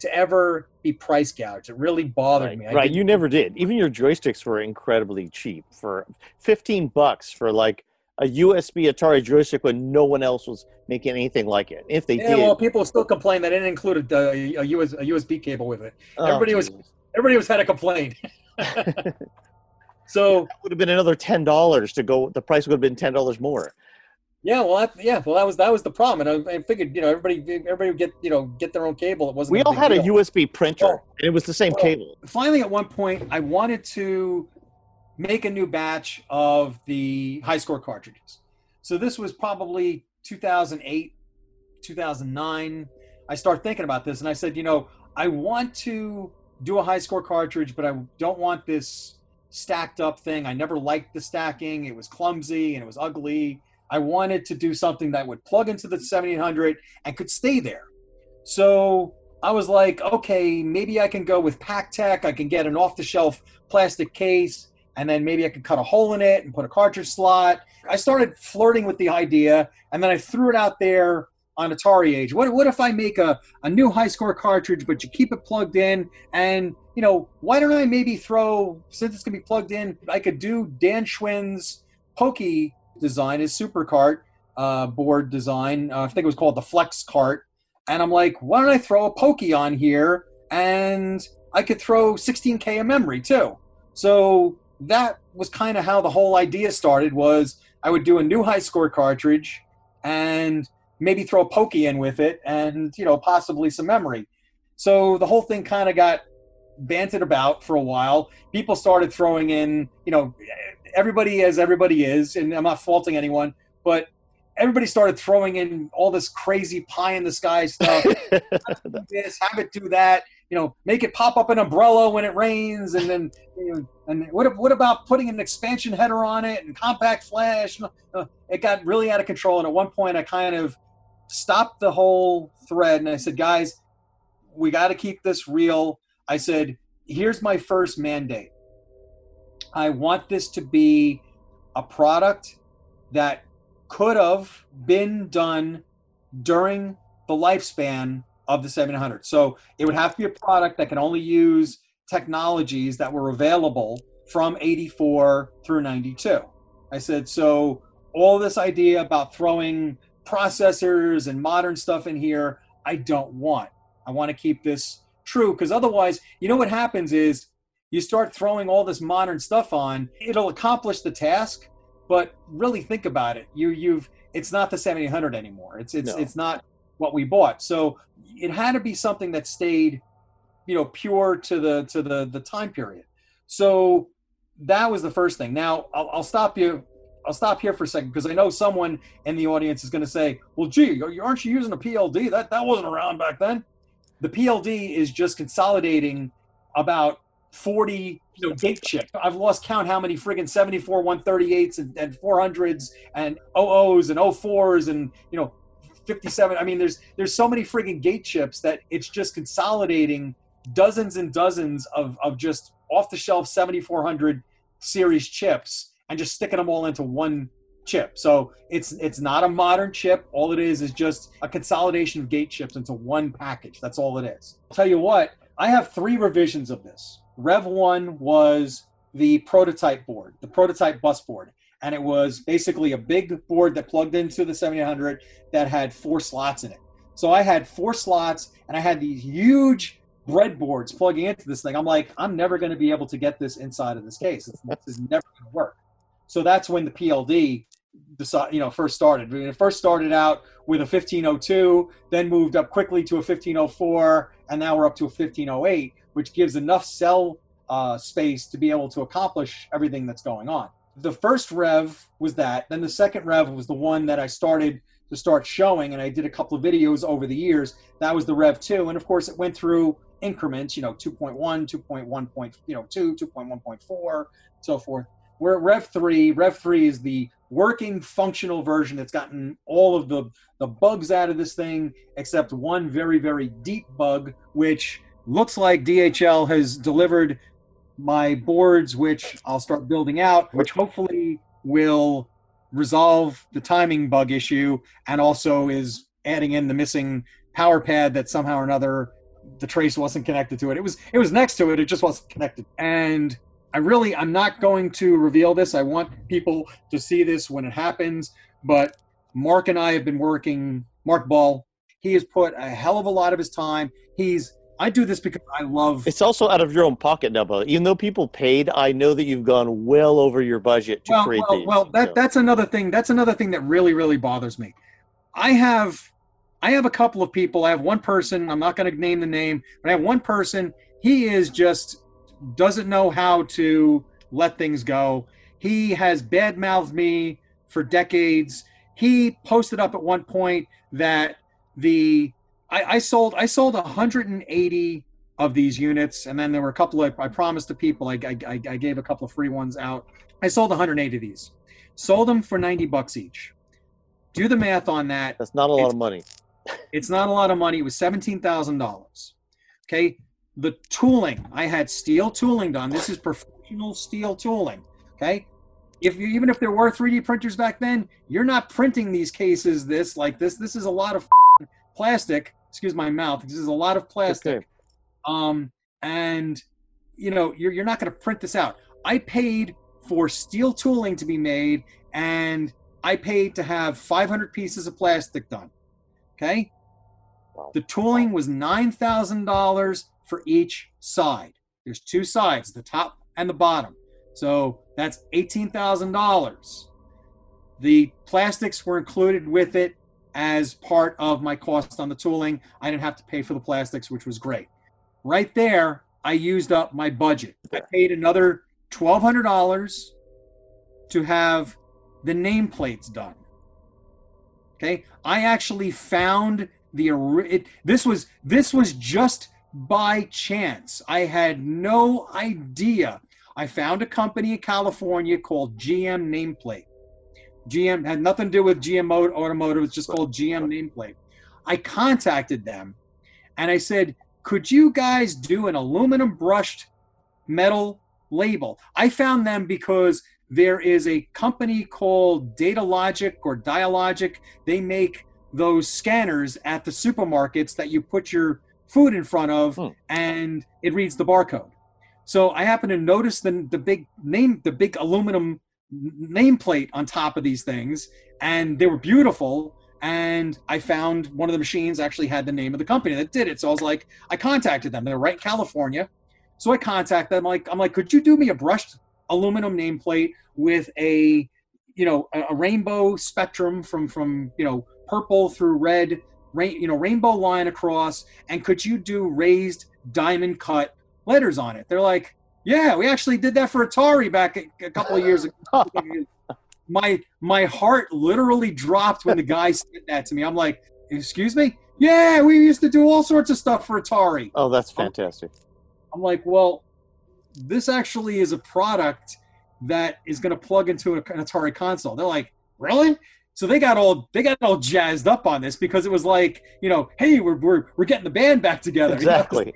to ever be price gouged. It really bothered Right, me. I right. You never did. Even your joysticks were incredibly cheap for 15 bucks for like a USB Atari joystick when no one else was making anything like it. If they Yeah, did, well, people still complain that it didn't include a, US, a USB cable with it. oh, everybody was- geez. Everybody was had a complaint. so it would have been another ten dollars to go. The price would have been ten dollars more. yeah, well, that, yeah, well, that was that was the problem, and I, I figured, you know, everybody everybody would get you know get their own cable. It wasn't. We all had a. USB printer, Well- and it was the same well, cable. finally at one point i wanted to make a new batch of the high score cartridges. So this was probably 2008 2009 i start thinking about this and i said you know i want to do a high score cartridge but i don't want this stacked up thing. I never liked the stacking. It was clumsy and it was ugly. I wanted to do something that would plug into the 7800 and could stay there. So I was like, okay, maybe I can go with PacTec. I can get an off-the-shelf plastic case, and then maybe I could cut a hole in it and put a cartridge slot. I started flirting with the idea, and then I threw it out there on Atari Age. What, what if I make a, a new high score cartridge, but you keep it plugged in? And, you know, why don't I maybe throw, since it's going to be plugged in, I could do Dan Schwinn's Pokey design, his super cart uh, board design. Uh, I think it was called the Flex Cart and I'm like, why don't I throw a pokey on here and I could throw 16k of memory too. So that was kind of how the whole idea started was I would do a new high score cartridge and maybe throw a pokey in with it and you know possibly some memory. So the whole thing kind of got banted about for a while. People started throwing in, you know, everybody as everybody is, and I'm not faulting anyone, but everybody started throwing in all this crazy pie in the sky stuff. do this, have it do that. You know, make it pop up an umbrella when it rains, and then you know, and what what about putting an expansion header on it and compact flash? It got really out of control, and at one point, I kind of stopped the whole thread, and I said, guys, we got to keep this real. I said, here's my first mandate. I want this to be a product that could have been done during the lifespan of the 700. So it would have to be a product that can only use technologies that were available from 84 through 92. I said, so all this idea about throwing processors and modern stuff in here, I don't want. I want to keep this true because otherwise, you know what happens is you start throwing all this modern stuff on, it'll accomplish the task, but really think about it. You you've it's not the 7800 anymore. It's it's No. it's not what we bought. So it had to be something that stayed, you know, pure to the to the the time period. So that was the first thing. Now I'll, I'll stop you. I'll stop here for a second because I know someone in the audience is going to say, "Well, gee, aren't you using a PLD? That that wasn't around back then." The PLD is just consolidating about 40 you know, gate chip. I've lost count how many friggin' 74 138s and, and 400s and 00s and 04s and you know 57. I mean, there's there's so many friggin' gate chips that it's just consolidating dozens and dozens of, of just off the shelf 7400 series chips and just sticking them all into one chip. So it's it's not a modern chip. All it is is just a consolidation of gate chips into one package. That's all it is. I'll tell you what, I have three revisions of this. Rev one was the prototype board, the prototype bus board. And it was basically a big board that plugged into the 7800 that had four slots in it. So I had four slots and I had these huge breadboards plugging into this thing. I'm like, I'm never going to be able to get this inside of this case. This is never going to work. So that's when the PLD decided, you know, first started. I mean, it first started out with a 1502, then moved up quickly to a 1504, and now we're up to a 1508, which gives enough cell uh, space to be able to accomplish everything that's going on. The first rev was that. Then the second rev was the one that I started to start showing, and I did a couple of videos over the years. That was the rev two, and of course it went through increments. You know, 2.1, 2.1 point, you know, two, 2.1.4, so forth. We're at rev three. Rev three is the working functional version that's gotten all of the the bugs out of this thing except one very very deep bug which looks like DHL has delivered my boards which I'll start building out which hopefully will resolve the timing bug issue and also is adding in the missing power pad that somehow or another the trace wasn't connected to it it was it was next to it it just wasn't connected and I really, I'm not going to reveal this. I want people to see this when it happens. But Mark and I have been working. Mark Ball, he has put a hell of a lot of his time. He's. I do this because I love. It's also out of your own pocket now, but even though people paid, I know that you've gone well over your budget to well, create well, these. well, that so. that's another thing. That's another thing that really, really bothers me. I have, I have a couple of people. I have one person. I'm not going to name the name, but I have one person. He is just doesn't know how to let things go. He has badmouthed me for decades. He posted up at one point that the I, I sold I sold 180 of these units, and then there were a couple of I promised the people I, I, I gave a couple of free ones out. I sold 180 of these, sold them for 90 bucks each. Do the math on that. That's not a lot it's- of money. It's not a lot of money. It was seventeen thousand dollars. Okay, the tooling I had steel tooling done. This is professional steel tooling. Okay, if you even if there were 3D printers back then, you're not printing these cases this like this. This is a lot of plastic. Excuse my mouth. This is a lot of plastic. Um, and you know you're you're not going to print this out. I paid for steel tooling to be made, and I paid to have 500 pieces of plastic done. Okay. The tooling was nine thousand dollars for each side. There's two sides, the top and the bottom. So that's eighteen thousand dollars. The plastics were included with it as part of my cost on the tooling. I didn't have to pay for the plastics, which was great. Right there, I used up my budget. I paid another twelve hundred dollars to have the nameplates done. Okay, I actually found the it, this was this was just by chance. I had no idea. I found a company in California called GM Nameplate. GM had nothing to do with GM Mo- Automotive. It's just called GM Nameplate. I contacted them, and I said, "Could you guys do an aluminum brushed metal label?" I found them because there is a company called Datalogic or Dialogic. They make those scanners at the supermarkets that you put your food in front of Hmm. and it reads the barcode. So I happened to notice the, the big name, the big aluminum nameplate on top of these things, and they were beautiful. And I found one of the machines actually had the name of the company that did it. So I was like, I contacted them. They're right in California. So I contacted them. Like, I'm like, could you do me a brushed aluminum nameplate with a, you know, a, a rainbow spectrum from from you know purple through red, rain, you know, rainbow line across, and could you do raised diamond cut letters on it? They're like, yeah, we actually did that for Atari back a, a couple of years ago. my my heart literally dropped when the guy said that to me. I'm like, excuse me? Yeah, we used to do all sorts of stuff for Atari. Oh, that's fantastic. I'm like, well, this actually is a product that is going to plug into an Atari console. They're like, really? So they got all they got all jazzed up on this because it was like, you know, hey, we're we're, we're getting the band back together. You know? Exactly.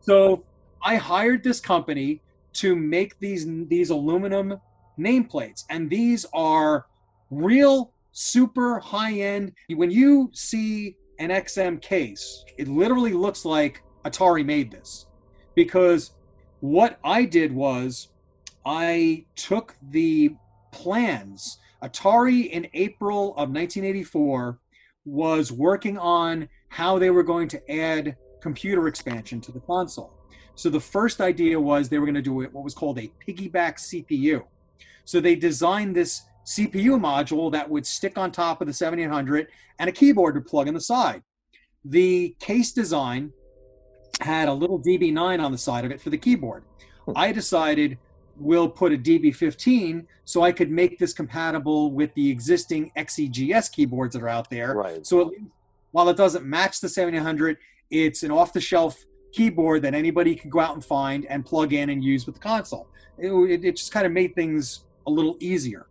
So I hired this company to make these these aluminum nameplates, and these are real super high end. When you see an XM case, it literally looks like Atari made this because what I did was I took the plans. Atari in April of 1984 was working on how they were going to add computer expansion to the console. So the first idea was they were going to do what was called a piggyback CPU. So they designed this CPU module that would stick on top of the 7800 and a keyboard to plug in the side. The case design had a little DB9 on the side of it for the keyboard. Hmm. I decided we'll put a DB15 so I could make this compatible with the existing XEGS keyboards that are out there. Right. So least, while it doesn't match the 7800, it's an off-the-shelf keyboard that anybody can go out and find and plug in and use with the console. It, it, it just kind of made things a little easier.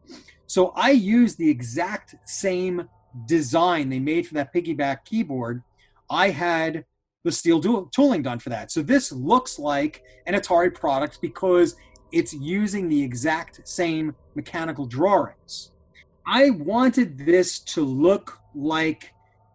So I used the exact same design they made for that piggyback keyboard. I had the steel dual, tooling done for that. So this looks like an Atari product because it's using the exact same mechanical drawings. I wanted this to look like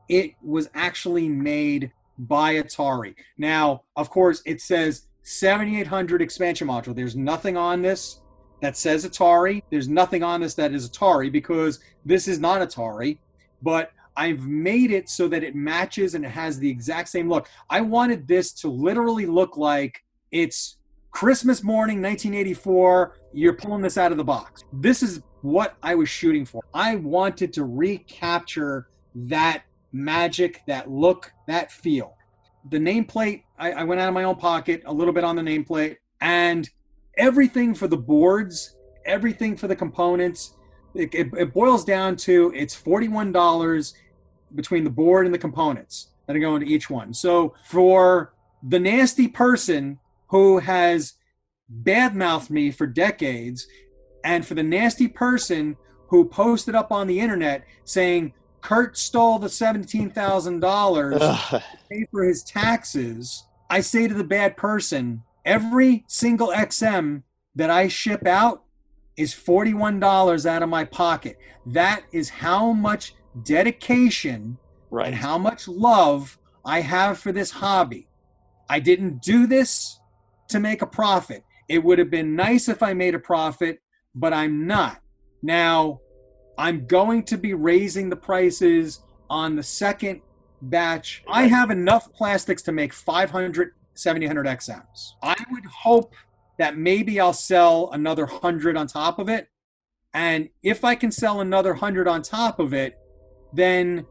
it was actually made by Atari. Now, of course, it says 7800 expansion module. There's nothing on this that says Atari. There's nothing on this that is Atari because this is not Atari, but I've made it so that it matches and it has the exact same look. I wanted this to literally look like it's Christmas morning 1984. You're pulling this out of the box. This is what I was shooting for. I wanted to recapture that magic, that look, that feel. The nameplate, I, I went out of my own pocket a little bit on the nameplate, and everything for the boards, everything for the components, it, it, it boils down to it's $41 between the board and the components that are going to each one. So for the nasty person who has badmouthed me for decades, and for the nasty person who posted up on the internet saying Curt stole the seventeen thousand dollars to pay for his taxes, I say to the bad person, every single XM that I ship out is $41 out of my pocket. That is how much dedication Right. and how much love I have for this hobby. I didn't do this to make a profit. It would have been nice if I made a profit, but I'm not. Now, I'm going to be raising the prices on the second batch. I have enough plastics to make 500, 700 XMs. I would hope that maybe I'll sell another 100 on top of it. And if I can sell another 100 on top of it, then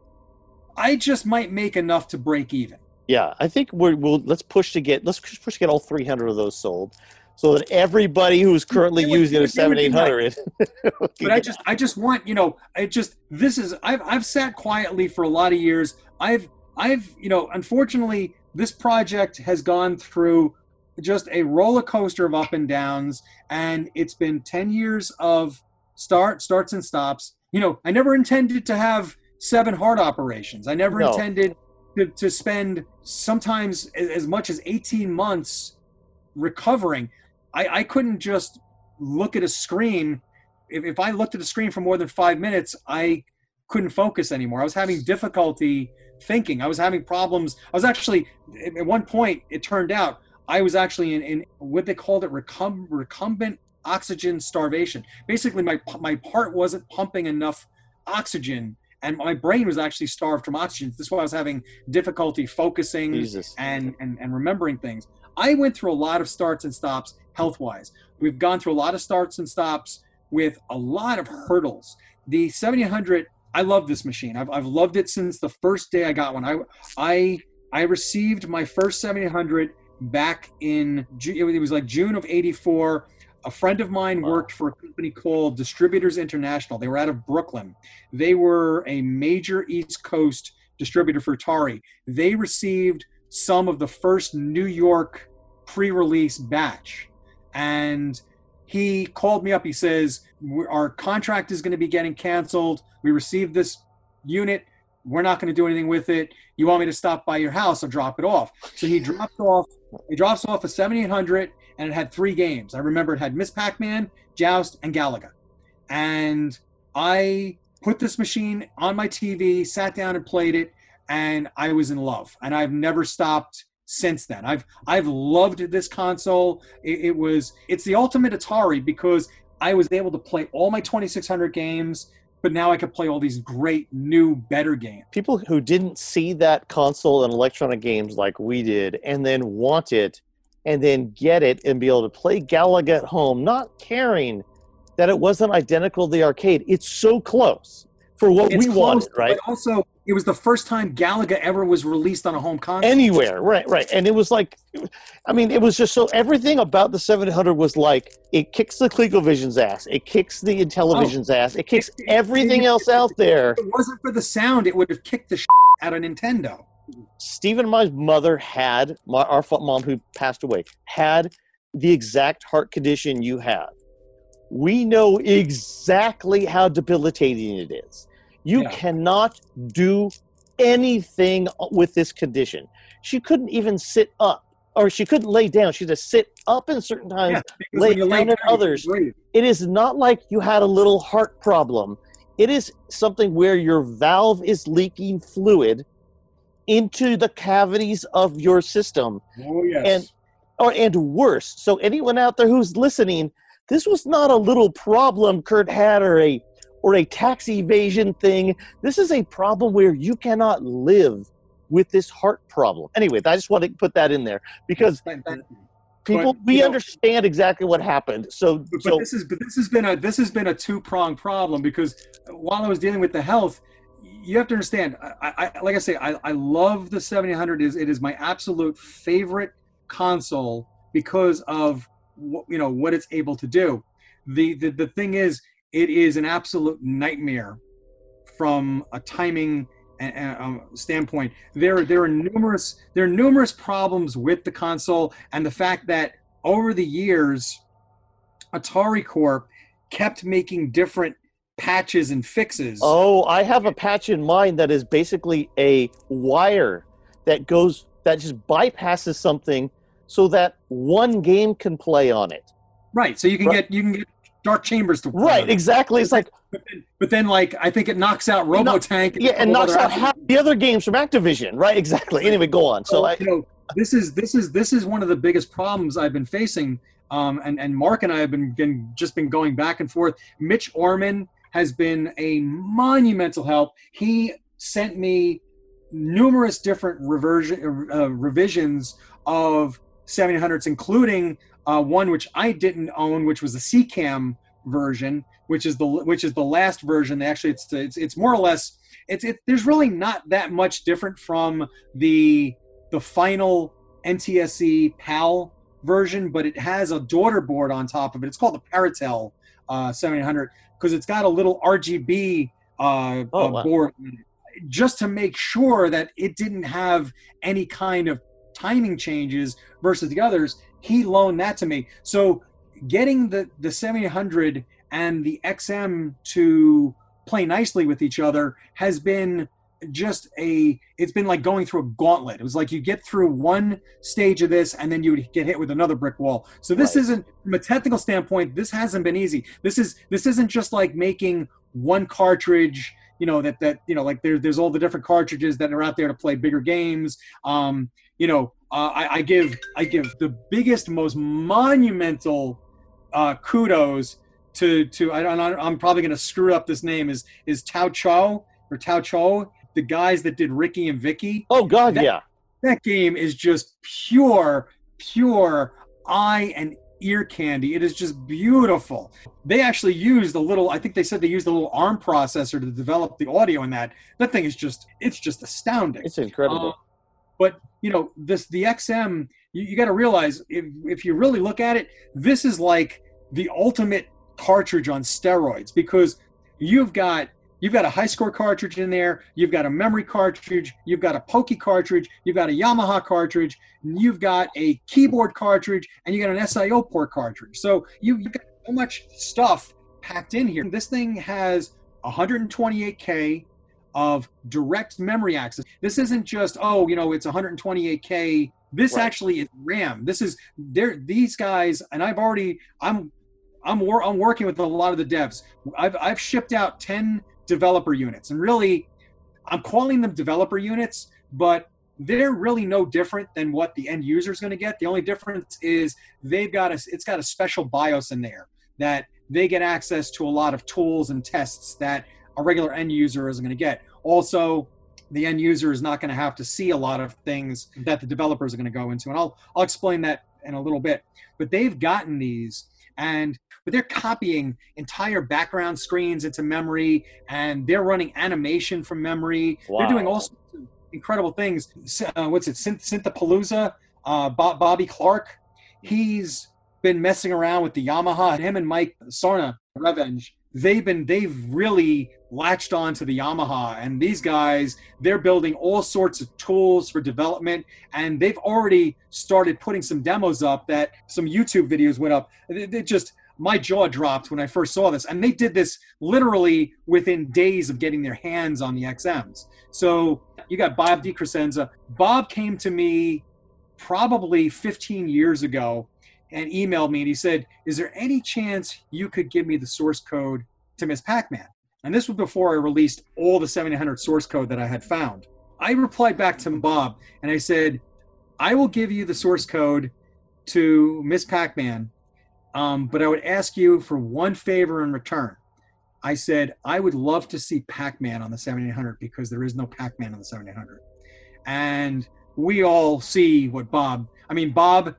I just might make enough to break even. Yeah, I think we're, we'll let's push to get let's push to get all 300 of those sold, so that everybody who's currently would- using a would- it seven would be eight hundred. but I just I just want you know I just this is I've I've sat quietly for a lot of years. I've I've you know unfortunately this project has gone through just a roller coaster of up and downs, and it's been ten years of start starts and stops. You know I never intended to have seven heart operations. I never No. intended to, to spend sometimes as much as 18 months recovering. I, I couldn't just look at a screen. If, if I looked at a screen for more than five minutes, I couldn't focus anymore. I was having difficulty thinking. I was having problems. I was actually, at one point, it turned out I was actually in, in what they called it recum, recumbent oxygen starvation. Basically, my, my heart wasn't pumping enough oxygen and my brain was actually starved from oxygen. This is why I was having difficulty focusing Jesus. and, and and remembering things. I went through a lot of starts and stops health wise. We've gone through a lot of starts and stops with a lot of hurdles. The 7800, I love this machine. I've, I've loved it since the first day I got one. I I I received my first 7800 back in it was like June of 84. A friend of mine worked for a company called Distributors International. They were out of Brooklyn. They were a major East Coast distributor for Atari. They received some of the first New York pre-release batch, and he called me up. He says, "Our contract is going to be getting canceled. We received this unit. We're not going to do anything with it. You want me to stop by your house or drop it off?" So he dropped off. He drops off a 7800, and it had three games. I remember it had Miss Pac-Man, Joust, and Galaga, and I put this machine on my TV, sat down and played it, and I was in love. And I've never stopped since then. I've I've loved this console. It, it was it's the ultimate Atari because I was able to play all my 2600 games, but now I could play all these great new better games. People who didn't see that console and electronic games like we did, and then want it, and then get it and be able to play Galaga at home, not caring that it wasn't identical to the arcade. It's so close for what It's we close, wanted, right? But also it was the first time Galaga ever was released on a home console. anywhere right right. And it was like i mean it was just so everything about the 700 was like it kicks the ColecoVision's ass. It kicks the Intellivision's oh. ass. It kicks everything else out there If it wasn't for the sound, it would have kicked the shit out of Nintendo. steve and my mother had my, our mom who passed away had the exact heart condition you have. We know exactly how debilitating it is you Yeah. cannot do anything with this condition she couldn't even sit up or she couldn't lay down she had to sit up in certain times Yeah, lay lay down at others. it is not like you had a little heart problem. It is something where your valve is leaking fluid into the cavities of your system, Oh yes. and or and worse. So anyone out there who's listening, this was not a little problem Curt had or a or a tax evasion thing. This is a problem where you cannot live with this heart problem. Anyway, I just want to put that in there because people But, we know- understand exactly what happened. So but so this is but this has been a this has been a two pronged problem because while I was dealing with the health, you have to understand. I, I like I say, I, I love the 7800. Is it is my absolute favorite console because of what you know what it's able to do. The the the thing is, it is an absolute nightmare from a timing um, standpoint. There there are numerous there are numerous problems with the console and the fact that over the years Atari Corp kept making different patches and fixes. Oh, I have a patch in mind that is basically a wire that goes that just bypasses something so that one game can play on it. right. So you can Right. get you can get Dark Chambers to Right, exactly. It's like But then, but then, like I think it knocks out Robotank. yeah, and knocks out half the other games from Activision. Right, exactly. Anyway, go on. So So I you know, this is this is this is one of the biggest problems I've been facing. Um, and and Mark and I have been, been just been going back and forth. Mitch Orman has been a monumental help. He sent me numerous different reversion uh, revisions of 700s, including uh, one which I didn't own, which was the CCAM version, which is the which is the last version. Actually, it's it's, it's more or less it's it, there's really not that much different from the the final NTSC PAL version, but it has a daughter board on top of it. It's called the Peritel uh, 700 because it's got a little RGB uh, Oh, uh, wow. board just to make sure that it didn't have any kind of timing changes versus the others. He loaned that to me. So getting the the 700 and the XM to play nicely with each other has been just a it's been like going through a gauntlet it was like you get through one stage of this and then you would get hit with another brick wall so this Right. isn't from a technical standpoint this hasn't been easy this is this isn't just like making one cartridge you know that that you know like there, there's all the different cartridges that are out there to play bigger games um you know uh, I, I give i give the biggest most monumental uh kudos to to I don't I'm probably going to screw up this name is is Tao Cho or Tao Cho the guys that did Rikki and Vikki. Oh God, That- yeah. that game is just pure pure eye and ear candy. It is just beautiful. They actually used a little I think they said they used a little ARM processor to develop the audio in that. That thing is just it's just astounding. It's incredible. uh, but you know this the XM you, you got to realize if, if you really look at it this is like the ultimate cartridge on steroids because you've got you've got a high score cartridge in there you've got a memory cartridge you've got a pokey cartridge you've got a yamaha cartridge you've got a keyboard cartridge and you got an sio port cartridge. So you, you've got so much stuff packed in here. This thing has 128k of direct memory access. This isn't just oh, you know, it's 128k. This Right. actually is RAM. This is there. These guys, and I've already, I'm, I'm, wor- I'm working with a lot of the devs. I've, I've shipped out 10 developer units, and really, I'm calling them developer units, but they're really no different than what the end user is going to get. The only difference is they've got a, it's got a special BIOS in there that they get access to a lot of tools and tests that a regular end user isn't going to get. Also, the end user is not going to have to see a lot of things that the developers are going to go into, and I'll I'll explain that in a little bit. But they've gotten these, and but they're copying entire background screens into memory and they're running animation from memory. They're doing all sorts of incredible things. Uh, what's it, Synth- Synthapalooza? Uh, Bob, Bobby Clark, he's been messing around with the Yamaha. Him and Mike Saarna, RevEng, they've been they've really latched on to the Yamaha. And these guys, they're building all sorts of tools for development, and they've already started putting some demos up. That some YouTube videos went up. It, it just my jaw dropped when I first saw this, and they did this literally within days of getting their hands on the XMs. So you got Bob DeCrescenzo. Bob came to me probably 15 years ago and emailed me and he said, Is there any chance you could give me the source code to Miss Pac Man? And this was before I released all the 700 source code that I had found. I replied back to Bob and I said, I will give you the source code to Miss Pac Man, um, but I would ask you for one favor in return. I said, I would love to see Pac Man on the 7800 because there is no Pac Man on the 7800. And we all see what Bob, I mean, Bob,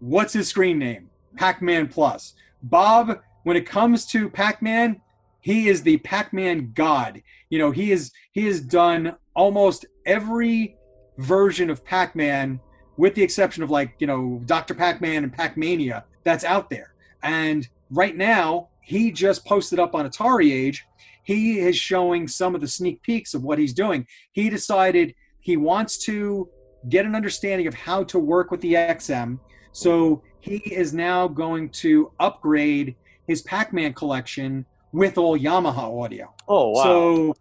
what's his screen name? Pac Man Plus. Bob, when it comes to Pac Man, he is the Pac Man god. You know, he is he has done almost every version of Pac Man, with the exception of like, you know, Dr. Pac Man and Pac Mania that's out there. And right now, he just posted up on Atari Age. He is showing some of the sneak peeks of what he's doing. He decided he wants to get an understanding of how to work with the XM. So he is now going to upgrade his Pac Man collection with all Yamaha audio. Oh wow. So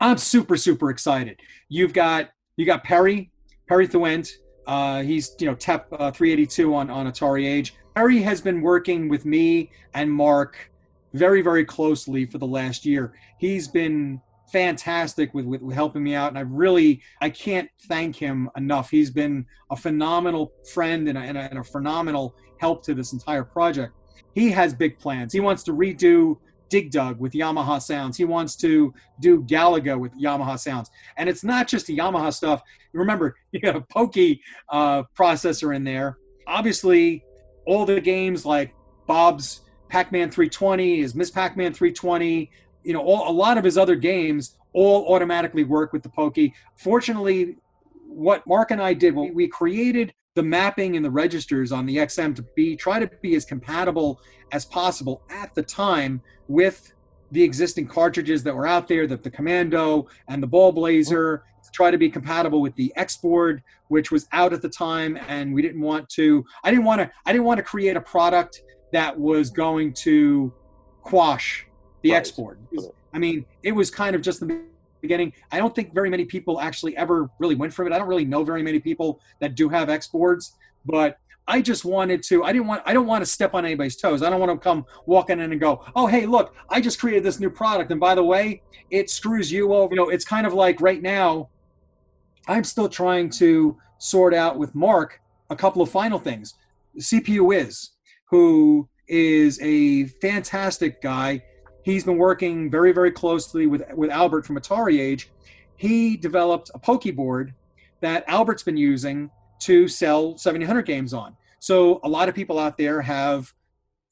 I'm super super excited. You've got you got Perry Perry Thuente. Uh, he's you know TEP uh, 382 on on Atari Age. Perry has been working with me and Mark very very closely for the last year. He's been fantastic with, with, helping me out and i really i can't thank him enough he's been a phenomenal friend and a, and a, and a phenomenal help to this entire project he has big plans he wants to redo Dig Dug with Yamaha sounds. He wants to do Galaga with Yamaha sounds. And it's not just the Yamaha stuff. Remember, you got a Pokey uh, processor in there. Obviously, all the games like Bob's Pac Man 320, is Miss Pac Man 320, you know, all, a lot of his other games all automatically work with the Pokey. Fortunately, what Mark and I did, we, created the mapping and the registers on the XM to be try to be as compatible as possible at the time with the existing cartridges that were out there, that the Commando and the Ball Blazer, to try to be compatible with the X board, which was out at the time, and we didn't want to. I didn't want to. I didn't want to create a product that was going to quash the Right. Board. I mean, it was kind of just the beginning. I don't think very many people actually ever really went for it. I don't really know very many people that do have boards, but I just wanted to. I didn't want. I don't want to step on anybody's toes. I don't want to come walking in and go, "Oh, hey, look! I just created this new product, and by the way, it screws you over." You know, it's kind of like right now. I'm still trying to sort out with Mark a couple of final things. CPU is who is a fantastic guy. He's been working very, very closely with with Albert from Atari Age. He developed a Pokeboard that Albert's been using to sell 700 games on. So a lot of people out there have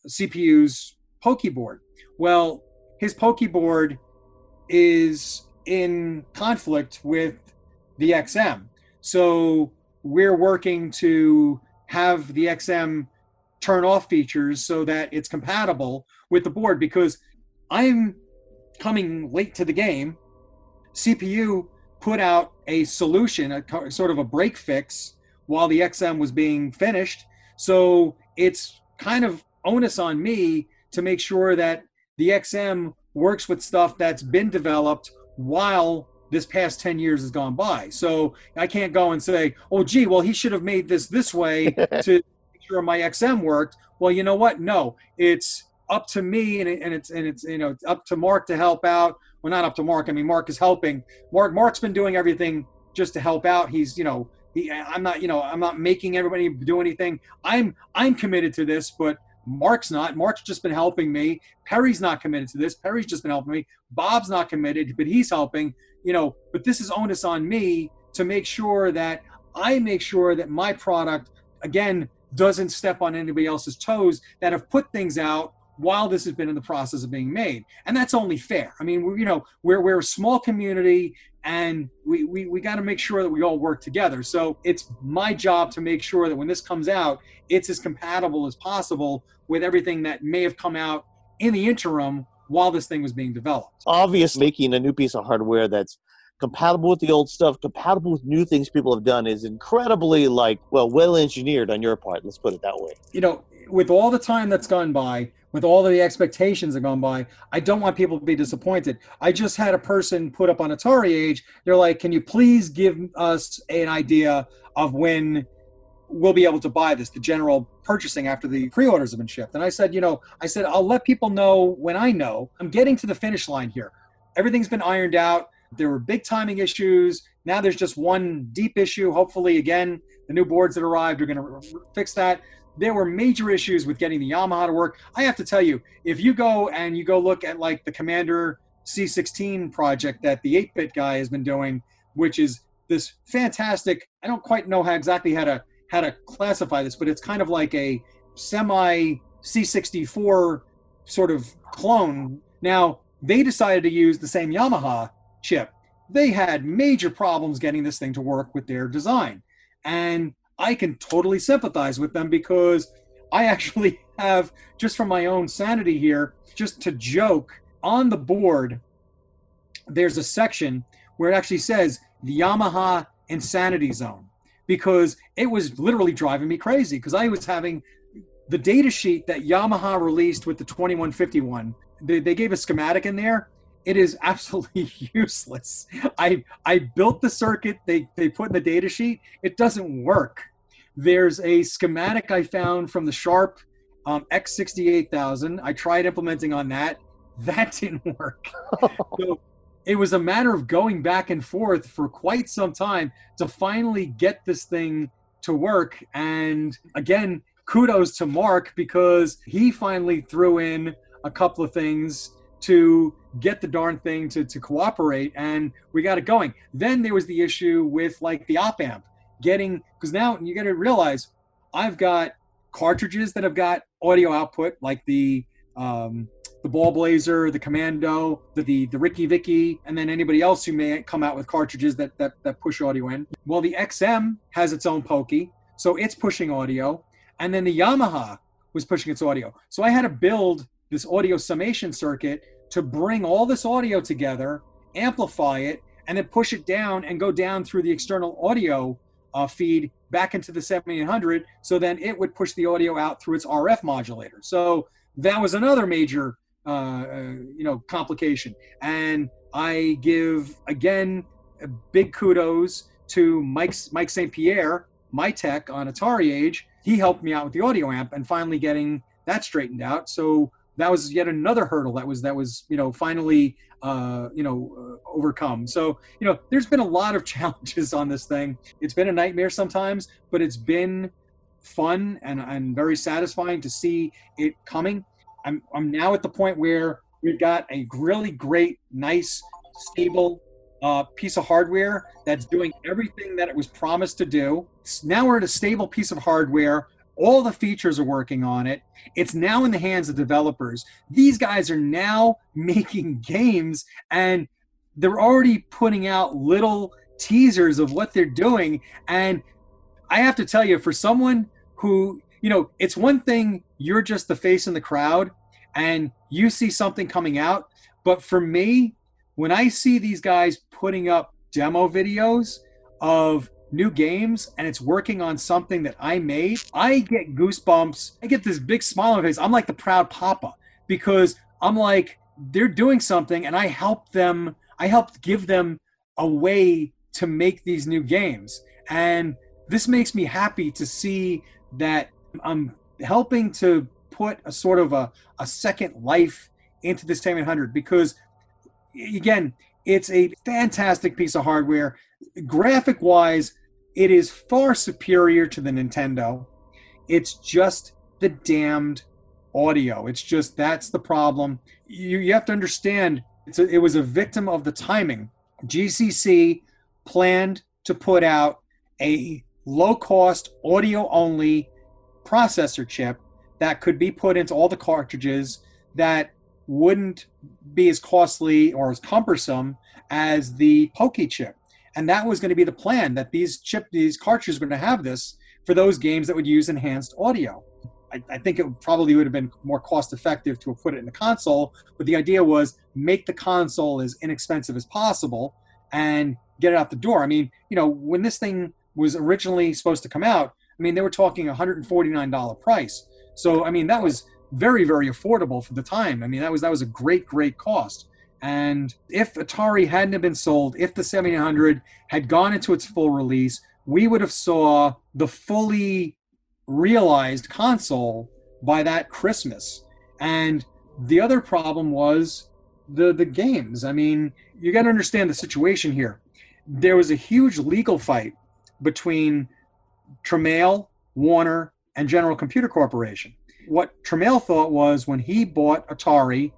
CPU's Pokeboard. Well, his Pokeboard is in conflict with the XM. So we're working to have the XM turn off features so that it's compatible with the board because I'm coming late to the game. CPU put out a solution, a sort of a break fix while the XM was being finished. So it's kind of onus on me to make sure that the XM works with stuff that's been developed while this past 10 years has gone by. So I can't go and say, oh, gee, well, he should have made this this way to make sure my XM worked. Well, you know what? No, it's up to me and, it, and it's and it's you know it's up to Mark to help out. Well, not up to Mark. I mean, Mark is helping. Mark Mark's been doing everything just to help out. He's you know he, I'm not you know I'm not making everybody do anything. I'm I'm committed to this, but Mark's not. Mark's just been helping me. Perry's not committed to this. Perry's just been helping me. Bob's not committed, but he's helping. You know, but this is onus on me to make sure that I make sure that my product again doesn't step on anybody else's toes that have put things out while this has been in the process of being made. And that's only fair. I mean, we're, you know, we're, we're a small community and we, we, we got to make sure that we all work together. So it's my job to make sure that when this comes out, it's as compatible as possible with everything that may have come out in the interim while this thing was being developed. Obviously, making a new piece of hardware that's compatible with the old stuff, compatible with new things people have done is incredibly like well well engineered on your part. Let's put it that way. You know, with all the time that's gone by, with all the expectations that gone by, I don't want people to be disappointed. I just had a person put up on Atari Age. They're like, "Can you please give us an idea of when we'll be able to buy this, the general purchasing after the pre-orders have been shipped?" And I said, "You know, I said I'll let people know when I know. I'm getting to the finish line here. Everything's been ironed out. There were big timing issues. Now there's just one deep issue. Hopefully, again, the new boards that arrived are going to fix that there were major issues with getting the Yamaha to work. I have to tell you, if you go and you go look at like the Commander X16 project that the 8-bit guy has been doing, which is this fantastic. I don't quite know how exactly how to how to classify this, but it's kind of like a semi C64 sort of clone. Now they decided to use the same Yamaha chip. They had major problems getting this thing to work with their design, and I can totally sympathize with them because I actually have, just from my own sanity here, just to joke, on the board, there's a section where it actually says Yamaha Insanity Zone because it was literally driving me crazy because I was having the data sheet that Yamaha released with the 2151. They, they gave a schematic in there it is absolutely useless. I I built the circuit they they put in the data sheet. It doesn't work. There's a schematic I found from the Sharp um, X68000. I tried implementing on that. That didn't work. so it was a matter of going back and forth for quite some time to finally get this thing to work. And again, kudos to Mark because he finally threw in a couple of things to get the darn thing to, to cooperate and we got it going. Then there was the issue with like the op amp getting because now you got to realize I've got cartridges that have got audio output like the um, the Ball Blazer, the Commando, the, the the Rikki Vikki, and then anybody else who may come out with cartridges that that that push audio in. Well, the XM has its own Pokey, so it's pushing audio, and then the Yamaha was pushing its audio. So I had to build this audio summation circuit to bring all this audio together, amplify it, and then push it down and go down through the external audio uh, feed back into the 7800. So then it would push the audio out through its RF modulator. So that was another major, uh, uh, you know, complication. And I give again big kudos to Mike Mike St. Pierre, my tech on Atari Age. He helped me out with the audio amp and finally getting that straightened out. So that was yet another hurdle that was that was you know finally uh, you know uh, overcome. So you know there's been a lot of challenges on this thing. It's been a nightmare sometimes, but it's been fun and, and very satisfying to see it coming. I'm I'm now at the point where we've got a really great, nice, stable uh, piece of hardware that's doing everything that it was promised to do. Now we're at a stable piece of hardware all the features are working on it. It's now in the hands of developers. These guys are now making games and they're already putting out little teasers of what they're doing. And I have to tell you, for someone who, you know, it's one thing you're just the face in the crowd and you see something coming out. But for me, when I see these guys putting up demo videos of new games and it's working on something that I made, I get goosebumps. I get this big smile on my face. I'm like the proud papa because I'm like, they're doing something and I helped them, I helped give them a way to make these new games. And this makes me happy to see that I'm helping to put a sort of a, a second life into this 10800 because again, it's a fantastic piece of hardware. Graphic wise, it is far superior to the Nintendo. It's just the damned audio. It's just that's the problem. You, you have to understand a, it was a victim of the timing. GCC planned to put out a low cost audio only processor chip that could be put into all the cartridges that wouldn't be as costly or as cumbersome as the Poke chip. And that was going to be the plan that these chip these cartridges were going to have this for those games that would use enhanced audio. I, I think it probably would have been more cost effective to have put it in the console, but the idea was make the console as inexpensive as possible and get it out the door. I mean, you know, when this thing was originally supposed to come out, I mean, they were talking $149 price. So, I mean, that was very, very affordable for the time. I mean, that was that was a great, great cost. And if Atari hadn't been sold, if the 7800 had gone into its full release, we would have saw the fully realized console by that Christmas. And the other problem was the the games. I mean, you got to understand the situation here. There was a huge legal fight between Tramiel, Warner, and General Computer Corporation. What Tramiel thought was when he bought Atari,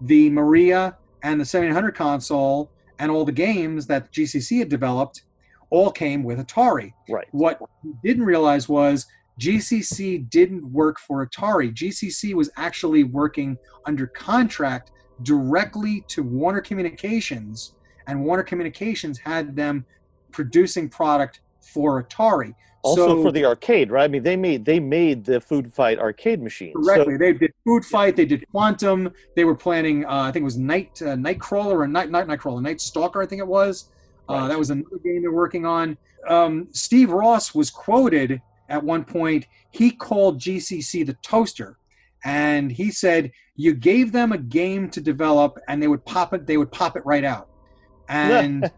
the Maria and the 7800 console and all the games that GCC had developed all came with Atari. Right. What he didn't realize was GCC didn't work for Atari. GCC was actually working under contract directly to Warner Communications, and Warner Communications had them producing product for Atari. Also So- for the arcade, right? I mean, they made they made the Food Fight arcade machine. Correctly, they did Food Fight, they did Quantum, they were planning. Uh, I think it was Night uh, Nightcrawler or Night Night Nightcrawler, Night Stalker, I think it was. Uh, Right. that was another game they're working on. Um, Steve Ross was quoted at one point. He called GCC the toaster, and he said you gave them a game to develop, and they would pop it. They would pop it right out. And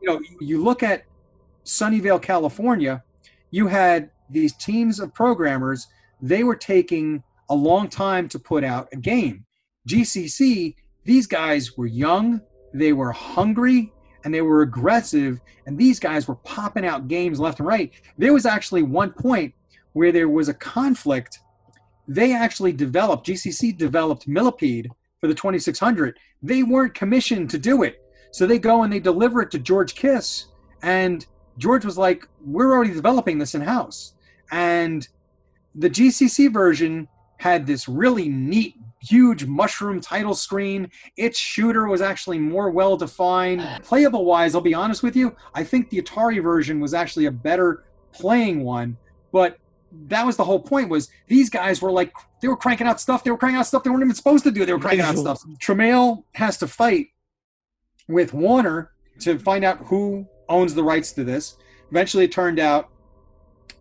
you know, you look at Sunnyvale, California. You had these teams of programmers. They were taking a long time to put out a game. GCC, these guys were young, they were hungry, and they were aggressive. And these guys were popping out games left and right. There was actually one point where there was a conflict. They actually developed, GCC developed Millipede for the 2600. They weren't commissioned to do it. So they go and they deliver it to George Kiss. And George was like, We're already developing this in house. And the GCC version had this really neat, huge mushroom title screen. Its shooter was actually more well defined. Playable wise, I'll be honest with you, I think the Atari version was actually a better playing one. But that was the whole point was these guys were like they were cranking out stuff they were cranking out stuff they weren't even supposed to do they were cranking out stuff Tramiel has to fight with Warner to find out who owns the rights to this. Eventually, it turned out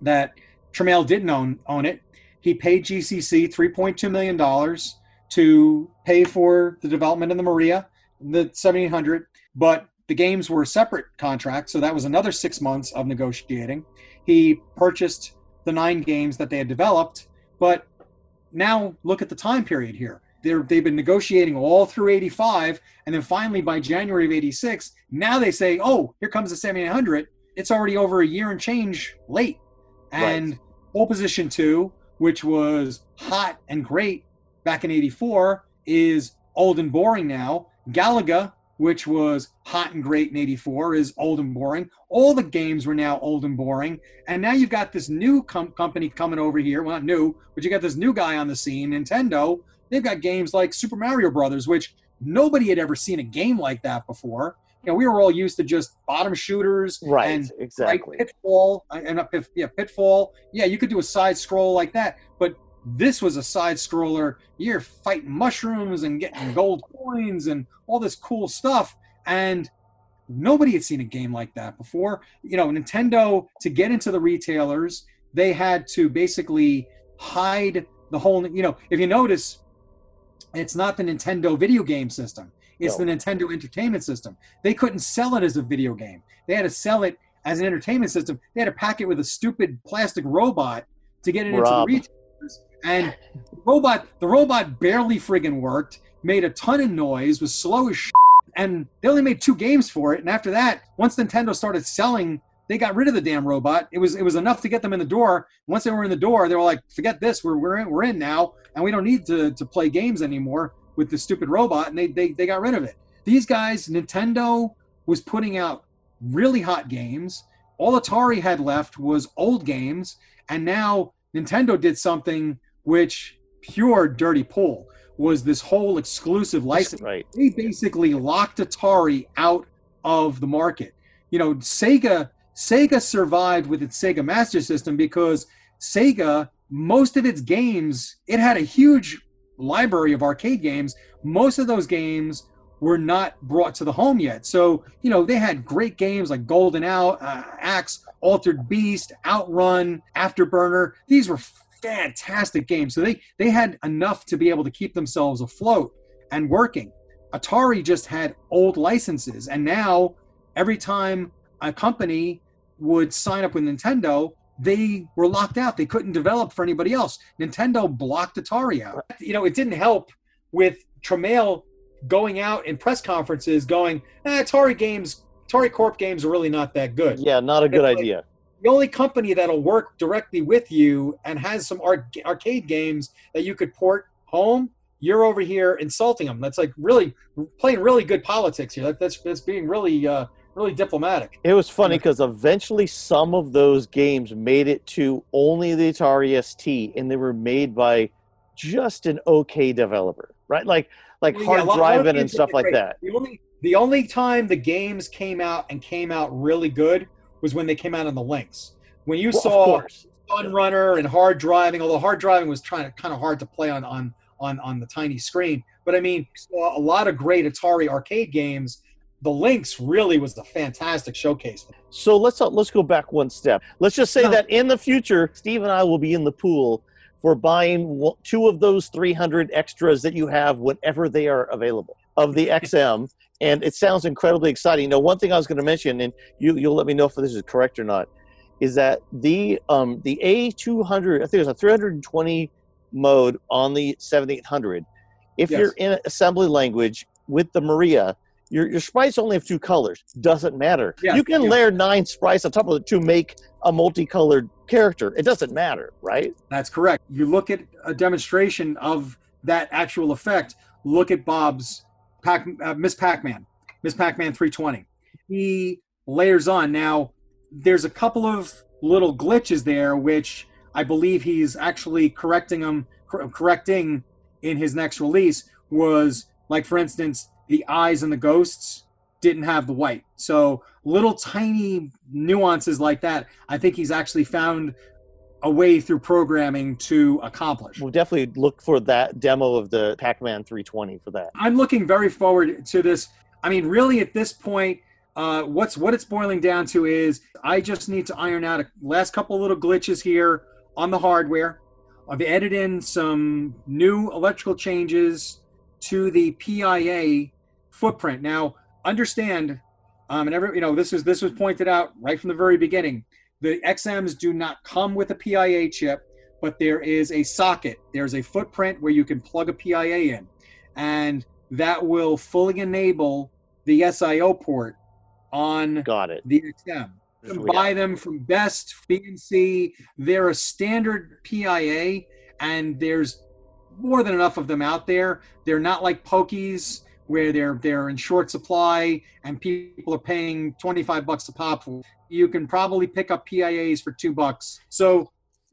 that Tramiel didn't own own it. He paid GCC three point two million dollars to pay for the development of the Maria, the seventeen hundred, but the games were separate contract, so that was another six months of negotiating. He purchased the nine games that they had developed, but now look at the time period here. They're, they've been negotiating all through 85 and then finally by january of 86 now they say oh here comes the 7800 it's already over a year and change late. And pole position 2 which was hot and great back in 84 is old and boring now. Galaga which was hot and great in 84 is old and boring. All the games were now old and boring. And now you've got this new com- company coming over here. Well not new but you got this new guy on the scene nintendo they've got games like super mario brothers which nobody had ever seen a game like that before. You know we were all used to just bottom shooters Right, and exactly. right, pitfall uh, and pit, yeah pitfall. Yeah you could do a side scroll like that but this was a side scroller. You're fighting mushrooms and getting gold coins and all this cool stuff and nobody had seen a game like that before. You know nintendo to get into the retailers they had to basically hide the whole you know if you notice it's not the nintendo video game system. It's No. the nintendo entertainment system. They couldn't sell it as a video game. They had to sell it as an entertainment system. They had to pack it with a stupid plastic robot to get it Rob. into the retailers. And the robot the robot barely friggin' worked made a ton of noise was slow as and they only made two games for it. And after that once nintendo started selling they got rid of the damn robot it was it was enough to get them in the door once they were in the door they were like forget this we're, we're in we're in now and we don't need to, to play games anymore with the stupid robot and they, they they got rid of it these guys nintendo was putting out really hot games all atari had left was old games and now nintendo did something which pure dirty pool was this whole exclusive license. Right. They basically locked Atari out of the market. You know, Sega Sega survived with its Sega Master System because Sega most of its games it had a huge library of arcade games. Most of those games were not brought to the home yet. So, you know, they had great games like Golden Out, uh, Axe, Altered Beast, Outrun, Afterburner. These were fantastic games. So they they had enough to be able to keep themselves afloat and working. Atari just had old licenses and now every time a company would sign up with Nintendo, they were locked out. They couldn't develop for anybody else. Nintendo blocked Atari out. You know, it didn't help with Tramiel going out in press conferences going, eh, Atari games, Atari Corp games are really not that good. Yeah, not a good like- idea. The only company that'll work directly with you and has some ar- arcade games that you could port home, you're over here insulting them. That's like really playing really good politics here. That, that's that's being really uh, really diplomatic. It was funny because eventually some of those games made it to only the Atari ST, and they were made by just an okay developer, right? Like like Yeah, hard lot- a lot of driving and stuff like that. The only the only time the games came out and came out really good was when they came out on the Lynx. When you Well, saw. Fun Runner and Hard Driving, although Hard Driving was trying to kind of hard to play on on on on the tiny screen. But I mean, saw a lot of great Atari arcade games. The Lynx really was a fantastic showcase. So let's uh, let's go back one step. Let's just say No. that in the future, Steve and I will be in the pool for buying two of those 300 extras that you have whenever they are available of the XM. and it sounds incredibly exciting. Now, one thing I was going to mention, and you you'll let me know if this is correct or not, is that the um the A200, I think it's a 320 mode on the 7800. If Yes. you're in assembly language with the Maria, your, your sprites only have two colors. Doesn't matter. Yeah, you can yeah. layer nine sprites on top of it to make a multicolored character. It doesn't matter, right? That's correct. You look at a demonstration of that actual effect. Look at Bob's Pac, uh, Miss Pac-Man, Miss Pac-Man 320. He layers on. Now, there's a couple of little glitches there, which I believe he's actually correcting them, cor- correcting in his next release. Was like, for instance, the eyes and the ghosts didn't have the white. So little tiny nuances like that. I think he's actually found a way through programming to accomplish. We'll definitely look for that demo of the Pac-Man 320 for that. I'm looking very forward to this. I mean, really, at this point, uh, what's what it's boiling down to is I just need to iron out a last couple little glitches here on the hardware. I've added in some new electrical changes to the PIA footprint. Now, understand, um, and every you know this was this was pointed out right from the very beginning. The XMs do not come with a PIA chip, but there is a socket. There's a footprint where you can plug a PIA in, and that will fully enable the SIO port on Got it. the XM. You can buy them from Best, B&C. They're a standard PIA, and there's more than enough of them out there. They're not like Pokeys where they're they're in short supply and people are paying 25 bucks a pop. You can probably pick up PIAs for two bucks. So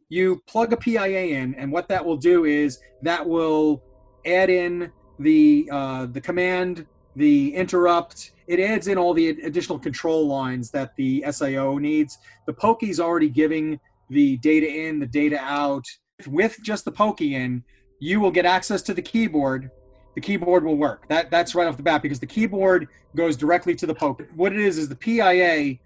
you plug a PIA in, and what that will do is that will add in the uh, the command, the interrupt. It adds in all the additional control lines that the SIO needs. The Pokey's already giving the data in, the data out. With just the Pokey in, you will get access to the keyboard. The keyboard will work. That that's right off the bat because the keyboard goes directly to the Pokey. What it is is the PIA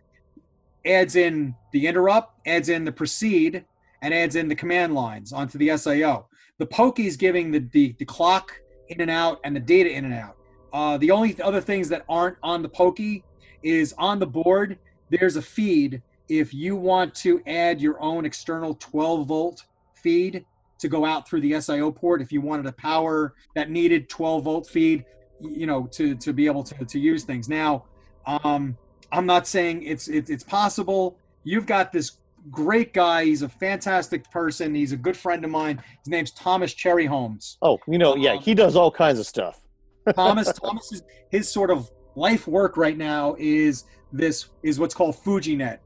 adds in the interrupt, adds in the proceed, and adds in the command lines onto the SIO. The pokey Pokey's giving the, the, the clock in and out and the data in and out. Uh, the only other things that aren't on the Pokey is on the board, there's a feed. If you want to add your own external 12 volt feed to go out through the SIO port, if you wanted a power that needed 12 volt feed, you know, to, to be able to, to use things. Now, um, I'm not saying it's, it's it's possible. You've got this great guy. He's a fantastic person. He's a good friend of mine. His name's Thomas Cherryhomes. Oh, you know, yeah, he does all kinds of stuff. Thomas Thomas is his sort of life work right now is this is what's called FujiNet,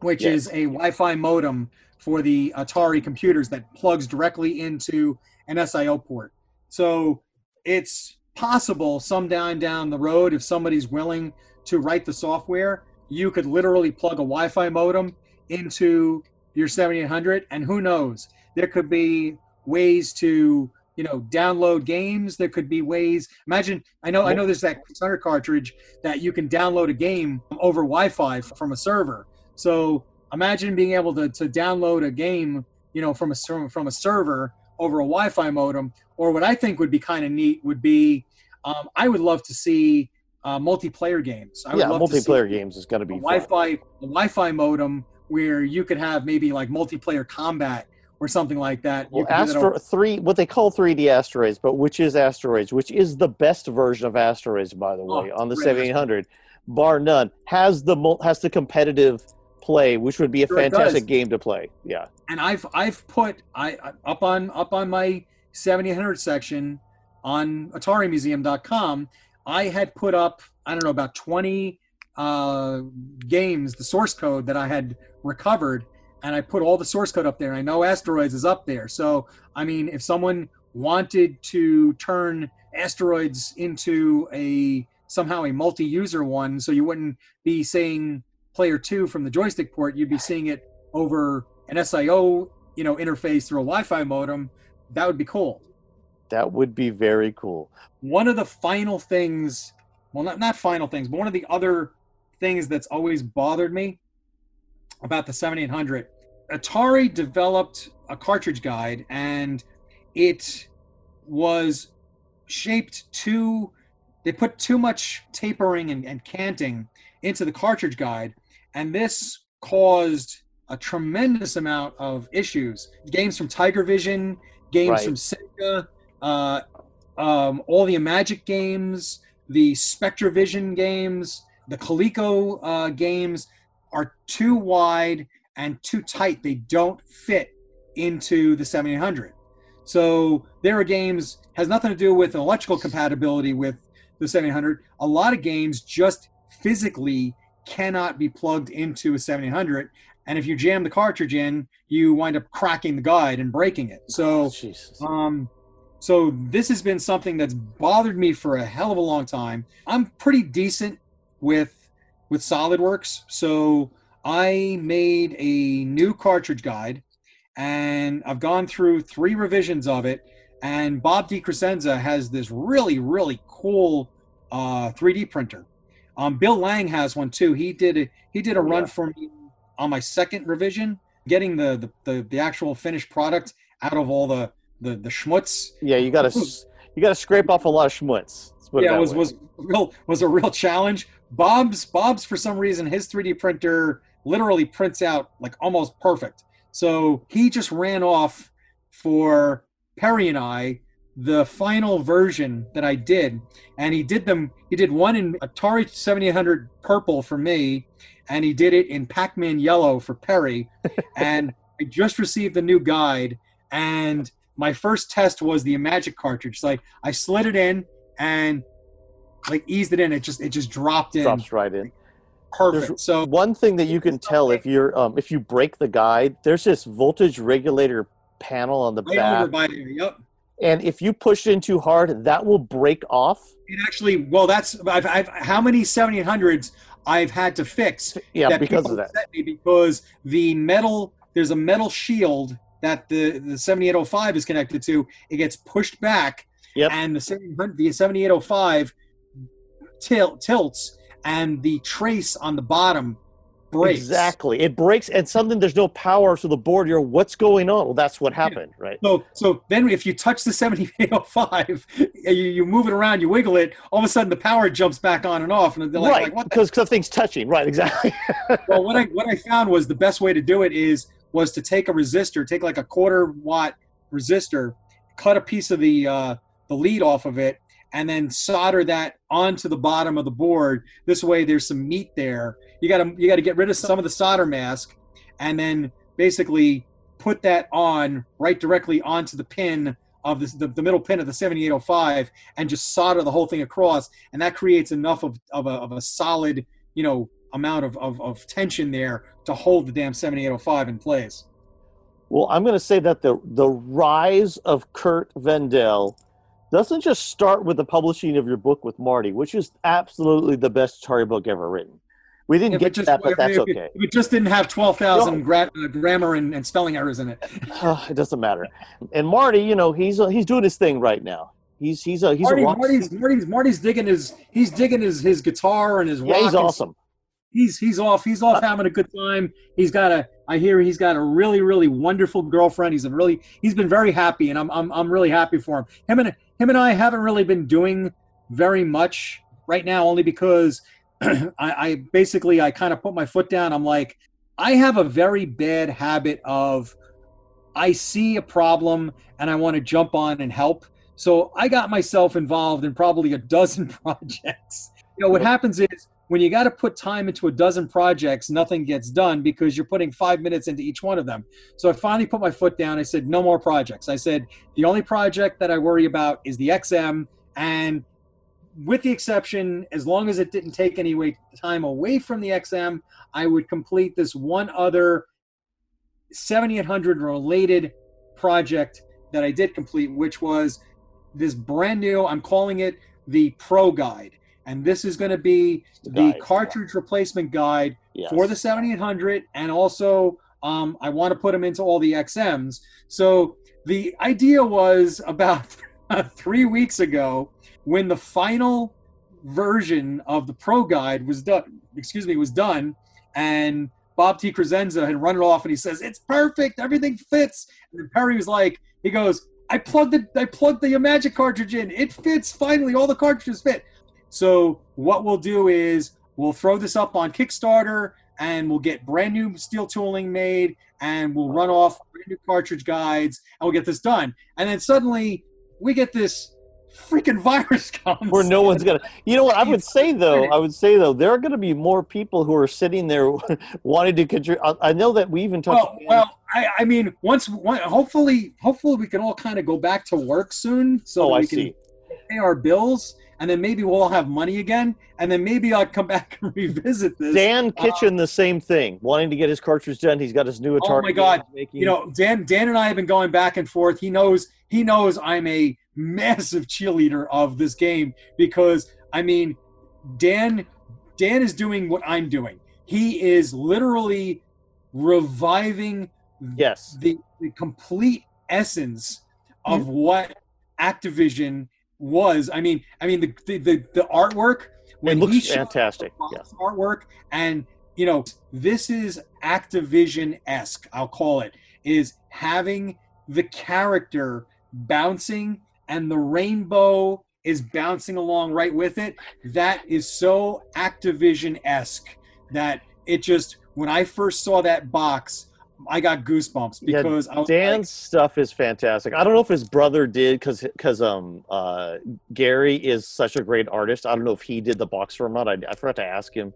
which Yes. is a Wi-Fi modem for the Atari computers that plugs directly into an SIO port. So it's possible some down the road if somebody's willing to write the software, you could literally plug a Wi-Fi modem into your 7800 and who knows, there could be ways to you know download games. There could be ways imagine i know i know there's that Kickstarter cartridge that you can download a game over wi-fi from a server. So imagine being able to, to download a game you know from a from a server over a wi-fi modem or what i think would be kind of neat would be um, i would love to see uh, multiplayer games I would yeah, love to see multiplayer games is going to be a. Wi-Fi Wi-Fi modem where you could have maybe like multiplayer combat or something like that. Well, do that three, what they call 3D asteroids, but which is asteroids, which is the best version of asteroids, by the Oh, way, on the great 7800, bar none, has the has the competitive play, which would be a Sure fantastic game to play. Yeah, and I've I've put I up on up on my 7800 section on AtariMuseum.com. I had put up I don't know about 20 uh, games, the source code that I had recovered, and I put all the source code up there. I know Asteroids is up there, so I mean, if someone wanted to turn Asteroids into a somehow a multi-user one, so you wouldn't be saying player two from the joystick port, you'd be seeing it over an SIO, you know, interface through a Wi-Fi modem. That would be cool. that would be very cool. One of the final things, well, not not final things, but one of the other things that's always bothered me about the 7800, Atari developed a cartridge guide, and it was shaped too. They put too much tapering and, and canting into the cartridge guide, and this caused a tremendous amount of issues. Games from Tiger Vision, games Right. from Sega, uh, um, all the Magic games, the Spectravision games, the Coleco uh, games are too wide and too tight. They don't fit into the 7800. So there are games has nothing to do with electrical compatibility with the 7800. A lot of games just physically cannot be plugged into a 7800 and if you jam the cartridge in you wind up cracking the guide and breaking it so um, so this has been something that's bothered me for a hell of a long time. I'm pretty decent with with SolidWorks, so I made a new cartridge guide, and I've gone through three revisions of it. And Bob DeCrescenzo has this really really cool uh, 3D printer. Um, Bill Lang has one too. He did a, he did a run Yeah. for me on my second revision, getting the, the the the actual finished product out of all the the the schmutz. Yeah, you got to you got to scrape off a lot of schmutz. Let's put it Yeah, it was way. was real was a real challenge. Bob's Bob's for some reason his 3D printer literally prints out like almost perfect. So he just ran off for Perry and I the final version that I did, and he did them. He did one in Atari 7800 purple for me, and he did it in Pac-Man yellow for Perry. and I just received the new guide, and my first test was the Magic cartridge. So I, slid it in and like eased it in. It just it just dropped in drops right in. perfect. There's So One thing that you can tell if you're um, if you break the guide, there's this voltage regulator panel on the right back, by. Yep. And if you push it in too hard, that will break off. It actually well that's I've, I've how many 7800s I've had to fix Yeah, that because of that. because the metal there's a metal shield that the the 7805 is connected to. It gets pushed back, Yep. and the 700 the 7805 til- tilts, and the trace on the bottom breaks. Exactly. It breaks and something there's no power to the board. You're what's going on? Well, that's what happened, right? So, so then if you touch the 7805, you, you move it around, you wiggle it, all of a sudden the power jumps back on and off, and they're like, right, like what because something's touching. Right, exactly. well, what I what I found was the best way to do it is was to take a resistor, take like a quarter watt resistor, cut a piece of the uh, the lead off of it, and then solder that onto the bottom of the board. This way, there's some meat there. You got to you got to get rid of some of the solder mask, and then basically put that on right directly onto the pin of the, the, middle pin of the 7805 and just solder the whole thing across and that creates enough of, of, a, of a solid you know amount of, of, of tension there to hold the damn 7805 in place Well, I'm going to say that the the rise of Curt Vendel doesn't just start with the publishing of your book with Marty, which is absolutely the best Atari book ever written. We didn't get to just, that, but that's if it- okay. it just didn't have 12,000 gra- uh, grammar and, and spelling errors in it. it doesn't matter. And Marty, you know, he's uh, he's doing his thing right now. He's he's a he's Marty, a rock. Marty's, Marty's, Marty's digging his he's digging his, his guitar and his yeah, rock. he's awesome. he's he's off he's off having a good time he's got a i hear he's got a really really wonderful girlfriend he's a really he's been very happy and i'm i'm, I'm really happy for him him and him and i haven't really been doing very much right now only because I, I basically i kind of put my foot down i'm like i have a very bad habit of i see a problem and i want to jump on and help so i got myself involved in probably a dozen projects you know what happens is when you got to put time into a dozen projects, nothing gets done because you're putting five minutes into each one of them. So I finally put my foot down. I said, no more projects. I said, the only project that I worry about is the XM. And with the exception, as long as it didn't take any way, time away from the XM, I would complete this one other 7800 related project that I did complete, which was this brand new, I'm calling it the Pro Guide. And this is going to be The the guide, cartridge replacement guide Yes. for the 7800 and also um, i want to put them into all the xms so the idea was about three weeks ago when the final version of the pro guide was done excuse me was done and bob DeCrescenzo had run it off and he says it's perfect everything fits. And perry was like he goes i plugged the i plugged the magic cartridge in. It fits finally. All the cartridges fit. So what we'll do is we'll throw this up on Kickstarter and we'll get brand new steel tooling made and we'll run off brand new cartridge guides and we'll get this done. And then suddenly we get this freaking virus comes. where no one's gonna you know what i would say though i would say though there are gonna be more people who are sitting there wanting to contribute I, know that we even talked well, well, I, I mean, once, one, hopefully, hopefully we can all kind of go back to work soon, so oh that i we can see pay our bills, and then maybe we'll all have money again, and then maybe I'll come back and revisit this. dan uh, kitchen the same thing wanting to get his cartridge done he's got his new atari Oh my God. making. you know dan dan and i have been going back and forth he knows he knows i'm a massive cheerleader of this game because i mean dan dan is doing what i'm doing. He is literally reviving yes. the, the complete essence of Mm-hmm. what activision was. I mean i mean the the, the, the artwork it when he looks fantastic yes. artwork and you know this is activision-esque i'll call it is having the character bouncing and the rainbow is bouncing along right with it that is so activision-esque that it just when i first saw that box i got goosebumps Yeah, because I was Dan's like, stuff is fantastic. I don't know if his brother did because because um uh Gary is such a great artist. I don't know if he did the box for him or not. I, I forgot to ask him,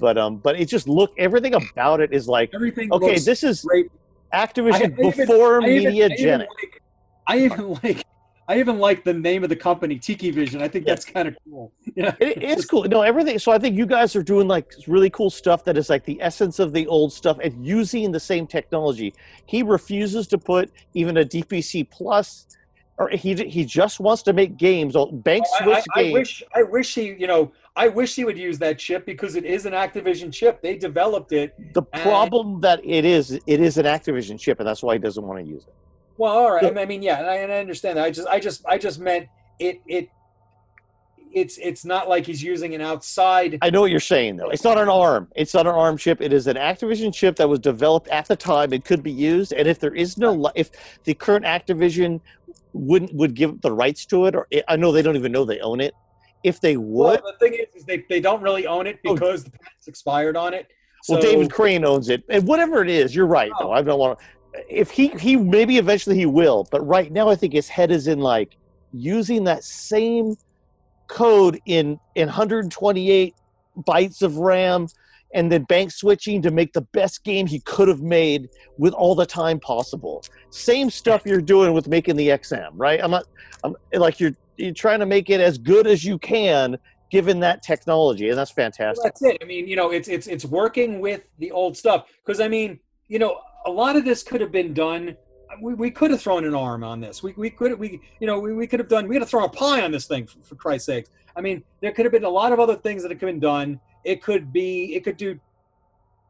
but um but it just look everything about it is like everything okay this is great Activision I- I even- before I even- I even like- I even like I even like the name of the company, Tiki Vision. I think that's kind of cool. Yeah, It is cool. No, everything. So I think you guys are doing like really cool stuff that is like the essence of the old stuff and using the same technology. He refuses to put even a DPC plus, or he he just wants to make games. oh, Bank I, switch I, I games. wish I wish he you know I wish he would use that chip because it is an Activision chip. They developed it. the problem that it is, it is an Activision chip, and that's why he doesn't want to use it. Well, all right. Yeah. I mean, yeah, and I, and I understand that. I just I just I just meant it it. It's it's not like he's using an outside. I know what you're saying, though. It's not an ARM. It's not an ARM chip. It is an Activision chip that was developed at the time. It could be used, and if there is no, if the current Activision wouldn't would give the rights to it, or eh, I know they don't even know they own it. If they Well, would, the thing is, is they, they don't really own it Oh. because the patent's expired on it. So, well, David Crane owns it, and whatever it is, you're right. Oh. Though Oh. I don't want to. If he he maybe eventually he will, but right now I think his head is in like using that same code in in 128 bytes of RAM and then bank switching to make the best game he could have made with all the time possible. Same stuff you're doing with making the XM, right? I'm not I'm like you're you're trying to make it as good as you can given that technology and that's Well, fantastic. that's it. I mean, you know, it's it's it's working with the old stuff because I mean, you know, a lot of this could have been done. We, we could have thrown an ARM on this. We, we could we you know we, we could have done. We had to throw a Pi on this thing for, for Christ's sakes. I mean, there could have been a lot of other things that could have been done. It could be it could do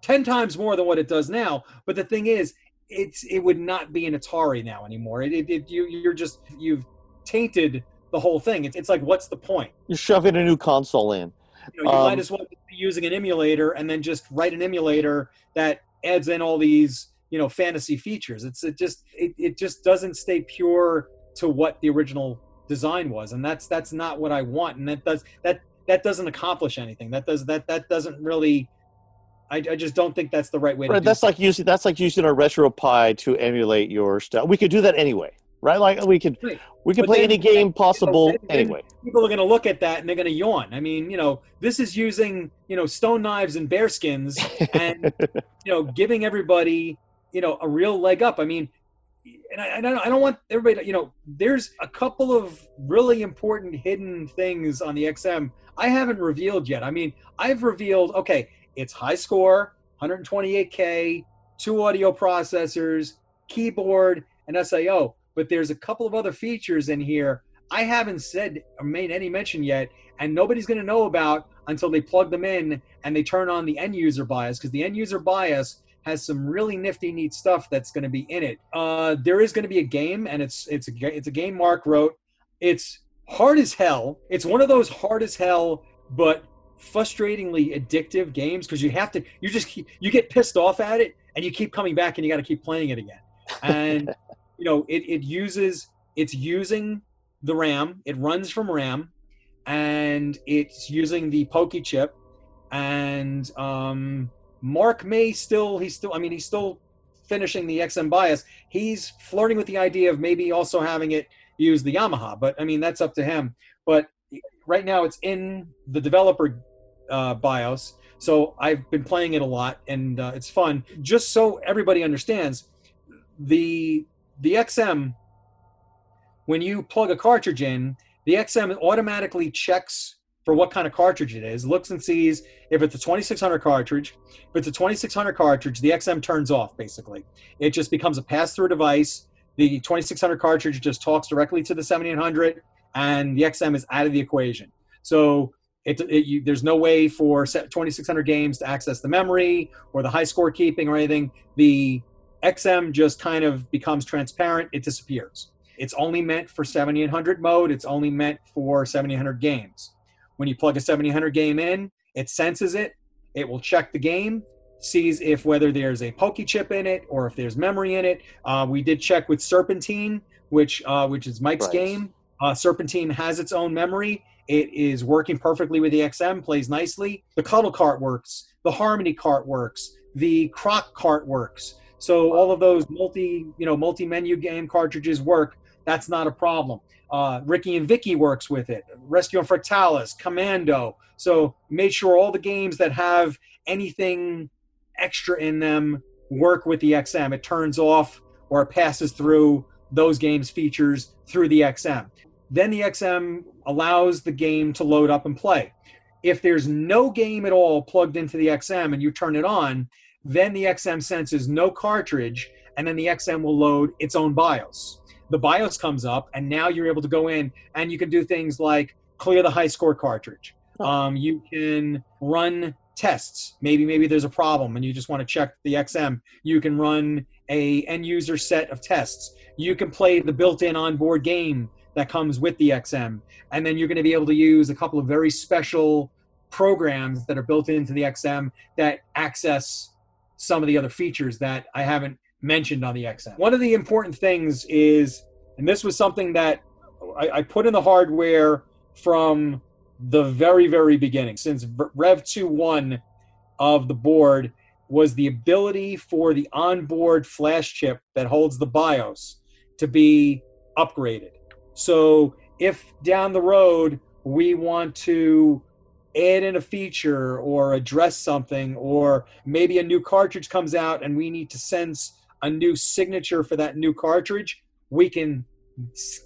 ten times more than what it does now. But the thing is, it's it would not be an Atari now anymore. It, it, it you you're just you've tainted the whole thing. It's, it's like what's the point? You're shoving a new console in. You, know, you um, might as well be using an emulator and then just write an emulator that adds in all these you know fantasy features. It's it just it, it just doesn't stay pure to what the original design was, and that's that's not what I want. And that does that that doesn't accomplish anything. That does that that doesn't really. I, I just don't think that's the right way. Right, that's like using that's like using a RetroPie to emulate your stuff. We could do that anyway right? Like we could right. we could but play then, any game possible you know, anyway. People are going to look at that and they're going to yawn. I mean, you know, this is using you know stone knives and bear skins and you know giving everybody you know a real leg up. I mean, and I, I don't I don't want everybody to, you know there's a couple of really important hidden things on the XM I haven't revealed yet. I mean, I've revealed okay, it's high score, 128k, two audio processors, keyboard, and SIO but there's a couple of other features in here I haven't said or made any mention yet, and nobody's going to know about until they plug them in and they turn on the end user BIOS because the end user BIOS has some really nifty, neat stuff that's going to be in it. Uh, there is going to be a game, and it's it's a it's a game Mark wrote. It's hard as hell. It's one of those hard as hell, but frustratingly addictive games because you have to you just you get pissed off at it and you keep coming back and you got to keep playing it again. And you know, it, it uses it's using the RAM. It runs from RAM, and it's using the Pokey chip. And um, Mark may still he's still I mean he's still finishing the XM BIOS. He's flirting with the idea of maybe also having it use the Yamaha, but I mean that's up to him. But right now it's in the developer uh, BIOS, so I've been playing it a lot and uh, it's fun. Just so everybody understands, the the XM, when you plug a cartridge in, the XM automatically checks for what kind of cartridge it is, looks and sees if it's a 2600 cartridge. If it's a 2600 cartridge, the XM turns off basically. It just becomes a pass through device. The 2600 cartridge just talks directly to the 7800, and the XM is out of the equation. So it, it you, there's no way for 2600 games to access the memory or the high score keeping or anything. The XM just kind of becomes transparent, it disappears. It's only meant for 7800 mode, it's only meant for 7800 games. When you plug a 7800 game in, it senses it, it will check the game, sees if whether there's a pokey chip in it or if there's memory in it. Uh, we did check with Serpentine, which uh, which is Mike's right. game. Uh, Serpentine has its own memory. It is working perfectly with the XM, plays nicely. The Cuttle cart works. The Harmony cart works. The Croc cart works. So all of those multi, you know, multi-menu game cartridges work. That's not a problem. Uh, Rikki and Vikki works with it. Rescue on Fractalus, Commando. So made sure all the games that have anything extra in them work with the XM. It turns off or passes through those games features through the XM. Then the XM allows the game to load up and play. If there's no game at all plugged into the XM and you turn it on, then the XM senses no cartridge, and then the XM will load its own BIOS. The BIOS comes up, and now you're able to go in and you can do things like clear the high score cartridge. Um, you can run tests. Maybe maybe there's a problem and you just want to check the XM. You can run a end user set of tests. You can play the built-in onboard game that comes with the XM, and then you're going to be able to use a couple of very special programs that are built into the XM that access some of the other features that I haven't mentioned on the XM. One of the important things is, and this was something that I, I put in the hardware from the very, very beginning, since Rev 2.1 of the board was the ability for the onboard flash chip that holds the BIOS to be upgraded. So if down the road we want to add in a feature or address something, or maybe a new cartridge comes out and we need to sense a new signature for that new cartridge, we can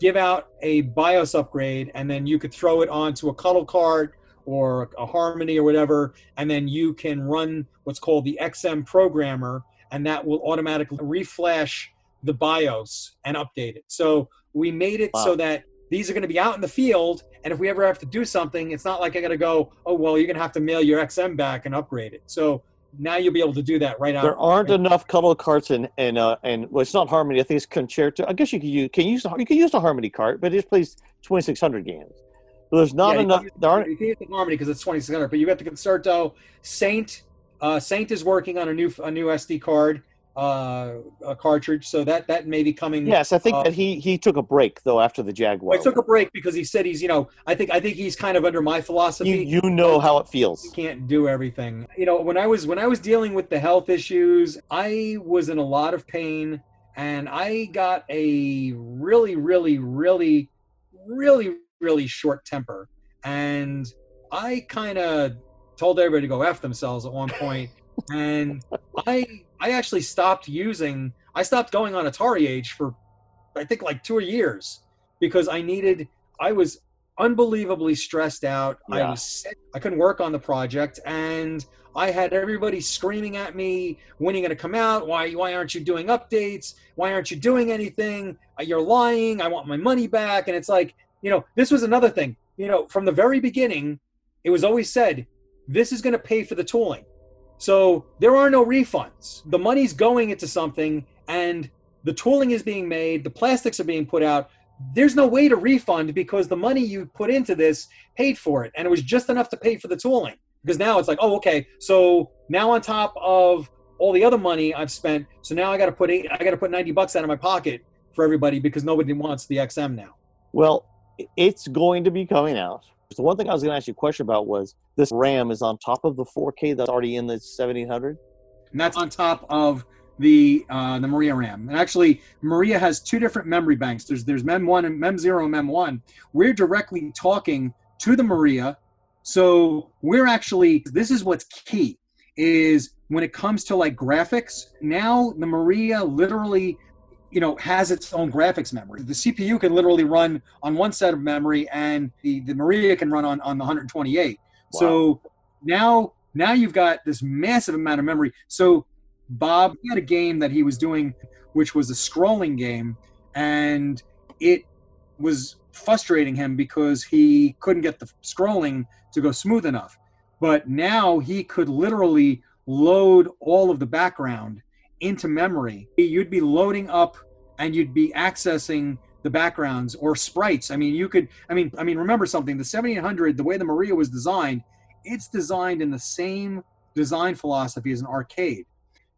give out a BIOS upgrade and then you could throw it onto a cuttle cart or a harmony or whatever and then you can run what's called the xm programmer and that will automatically reflash the BIOS and update it. So we made it Wow. so that these are going to be out in the field, and if we ever have to do something, it's not like I got to go, oh well, you're going to have to mail your XM back and upgrade it. So now you'll be able to do that right out. There aren't enough color carts and and uh, and well, it's not Harmony. I think it's Concerto. I guess you could use can use the- you can use the Harmony cart, but it just plays twenty six hundred games. But there's not Yeah, enough. can use- There aren't. You can use the Harmony because it's 2600, but you got the Concerto. Saint, uh, Saint is working on a new a new SD card, uh, a cartridge, so that that may be coming. Yes, I think uh, that he he took a break though after the Jaguar. I took a break because he said he's, you know, I think I think he's kind of under my philosophy. you you know how it feels. you can't do everything. You know, when I was when I was dealing with the health issues, I was in a lot of pain and I got a really really really really really short temper and I kind of told everybody to go f themselves at one point and I I actually stopped using I stopped going on AtariAge for I think like 2 years because I needed I was unbelievably stressed out. I was sick. I couldn't work on the project, and I had everybody screaming at me, "When are you going to come out? Why? Why aren't you doing updates? Why aren't you doing anything? Uh, You're lying. I want my money back." And it's like, you know, this was another thing. You know, from the very beginning, it was always said, "This is going to pay for the tooling." So there are no refunds. The money's going into something, and the tooling is being made. The plastics are being put out there's no way to refund because the money you put into this paid for it and it was just enough to pay for the tooling because now it's like oh okay so now on top of all the other money i've spent so now i got to put eight i got to put 90 bucks out of my pocket for everybody because nobody wants the xm now Well, it's going to be coming out. The one thing I was going to ask you a question about was this RAM is on top of the 4K that's already in the 1700. and that's on top of the uh, the Maria RAM. And actually, Maria has two different memory banks. There's there's Mem one and Mem zero and Mem one. We're directly talking to the Maria, so we're actually this is what's key is when it comes to like graphics. Now the Maria literally. You know, has its own graphics memory. The CPU can literally run on one set of memory, and the, the Maria can run on, on the 128. So now now you've got this massive amount of memory. So Bob had a game that he was doing, which was a scrolling game, and it was frustrating him because he couldn't get the scrolling to go smooth enough. But now he could literally load all of the background into memory. You'd be loading up and you'd be accessing the backgrounds or sprites. I mean, you could. I mean, I mean, remember something. The 7800, the way the Maria was designed, it's designed in the same design philosophy as an arcade.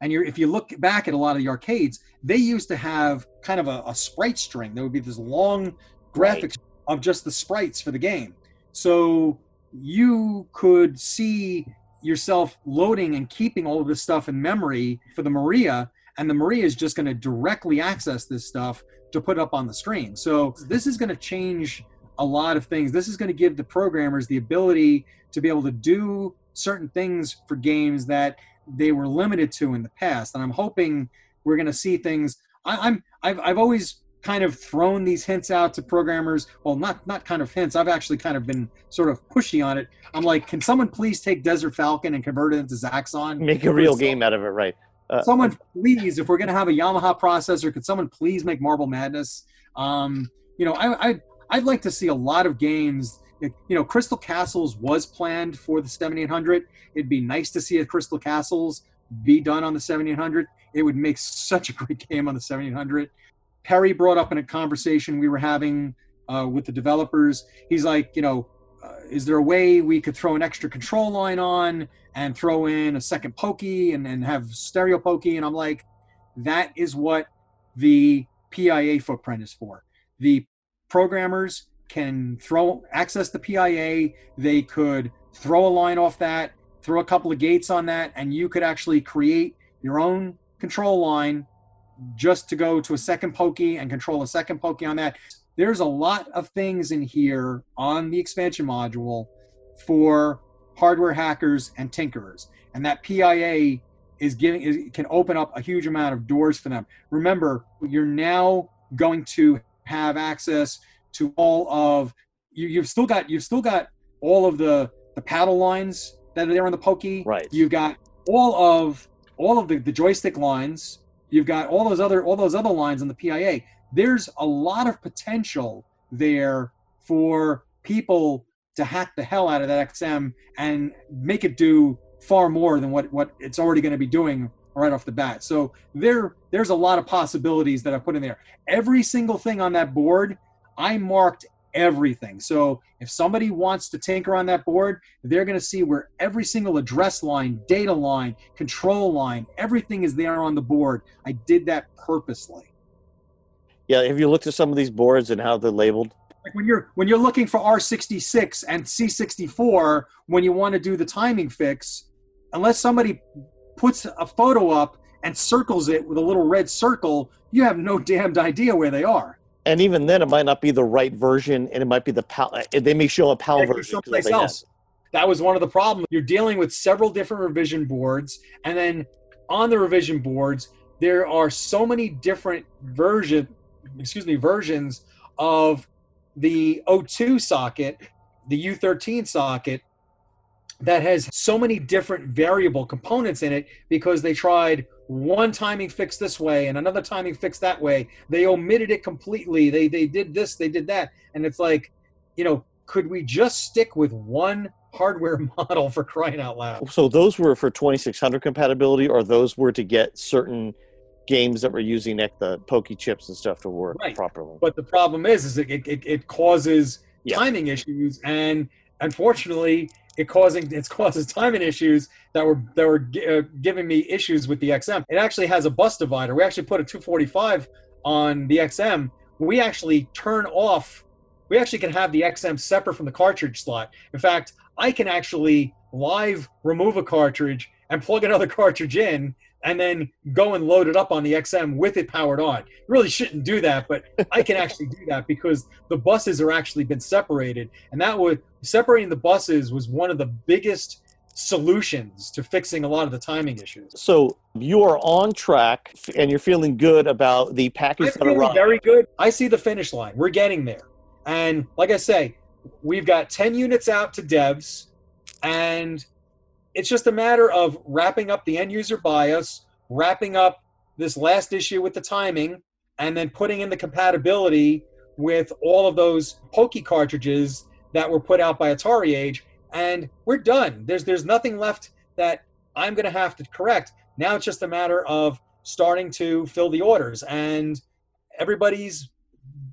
And you're, if you look back at a lot of the arcades, they used to have kind of a, a sprite string. There would be this long graphics of just the sprites for the game. So you could see yourself loading and keeping all of this stuff in memory for the Maria, and the Maria is just going to directly access this stuff to put up on the screen. So this is going to change a lot of things. This is going to give the programmers the ability to be able to do certain things for games that they were limited to in the past. And I'm hoping we're going to see things. I, I'm I've I've always kind of thrown these hints out to programmers. Well, not not kind of hints. I've actually kind of been sort of pushy on it. I'm like, can someone please take Desert Falcon and convert it into Zaxxon? Make a real game out of it, right? Uh, someone please if we're going to have a yamaha processor could someone please make marble madness um, you know I, I i'd like to see a lot of games you know crystal castles was planned for the 7800 it'd be nice to see a crystal castles be done on the 7800 it would make such a great game on the 7800 perry brought up in a conversation we were having uh, with the developers. He's like you know uh, is there a way we could throw an extra control line on and throw in a second pokey and, and have stereo pokey? And i'm like that is what the pia footprint is for. The programmers can throw access the pia they could throw a line off that throw a couple of gates on that and you could actually create your own control line just to go to a second pokey and control a second pokey on that there's a lot of things in here on the expansion module for hardware hackers and tinkerers and that pia is giving is, can open up a huge amount of doors for them remember you're now going to have access to all of you, you've still got you've still got all of the the paddle lines that are there on the pokey Right. you've got all of all of the, the joystick lines. You've got all those other all those other lines on the PIA. There's a lot of potential there for people to hack the hell out of that XM and make it do far more than what what it's already going to be doing right off the bat. So there there's a lot of possibilities that I put in there. Every single thing on that board, I marked everything. So if somebody wants to tinker on that board, they're going to see where every single address line, data line, control line, everything is there on the board. I did that purposely. Yeah, have you looked at some of these boards and how they're labeled? Like when you're when you're looking for R66 and C64 when you want to do the timing fix, unless somebody puts a photo up and circles it with a little red circle, you have no damned idea where they are. And even then, it might not be the right version, and it might be the PAL. Uh, they may show a PAL version. someplace else. That was one of the problems. You're dealing with several different revision boards, and then on the revision boards, there are so many different version, excuse me, versions of the O2 socket, the U13 socket, that has so many different variable components in it because they tried one timing fix this way and another timing fix that way. They omitted it completely. They they did this, they did that, and it's like, you know, could we just stick with one hardware model for crying out loud? So those were for 2600 compatibility, or those were to get certain games that were using like the pokey chips and stuff to work Right. properly. But the problem is, is it it, it causes Yeah. timing issues, and unfortunately, it causing it causes timing issues that were that were uh, giving me issues with the XM. It actually has a bus divider. We actually put a 245 on the XM. We actually turn off. We actually can have the XM separate from the cartridge slot. In fact, I can actually live remove a cartridge and plug another cartridge in and then go and load it up on the XM with it powered on. You really shouldn't do that, but I can actually do that because the buses are actually been separated, and that would separating the buses was one of the biggest solutions to fixing a lot of the timing issues. So you are on track, and you're feeling good about the I'm package that feeling arrived. very good. I see the finish line. We're getting there, and like I say, we've got ten units out to devs, and it's just a matter of wrapping up the end user BIOS, wrapping up this last issue with the timing, and then putting in the compatibility with all of those Pokey cartridges that were put out by AtariAge, and we're done. There's there's nothing left that I'm going to have to correct. Now it's just a matter of starting to fill the orders, and everybody's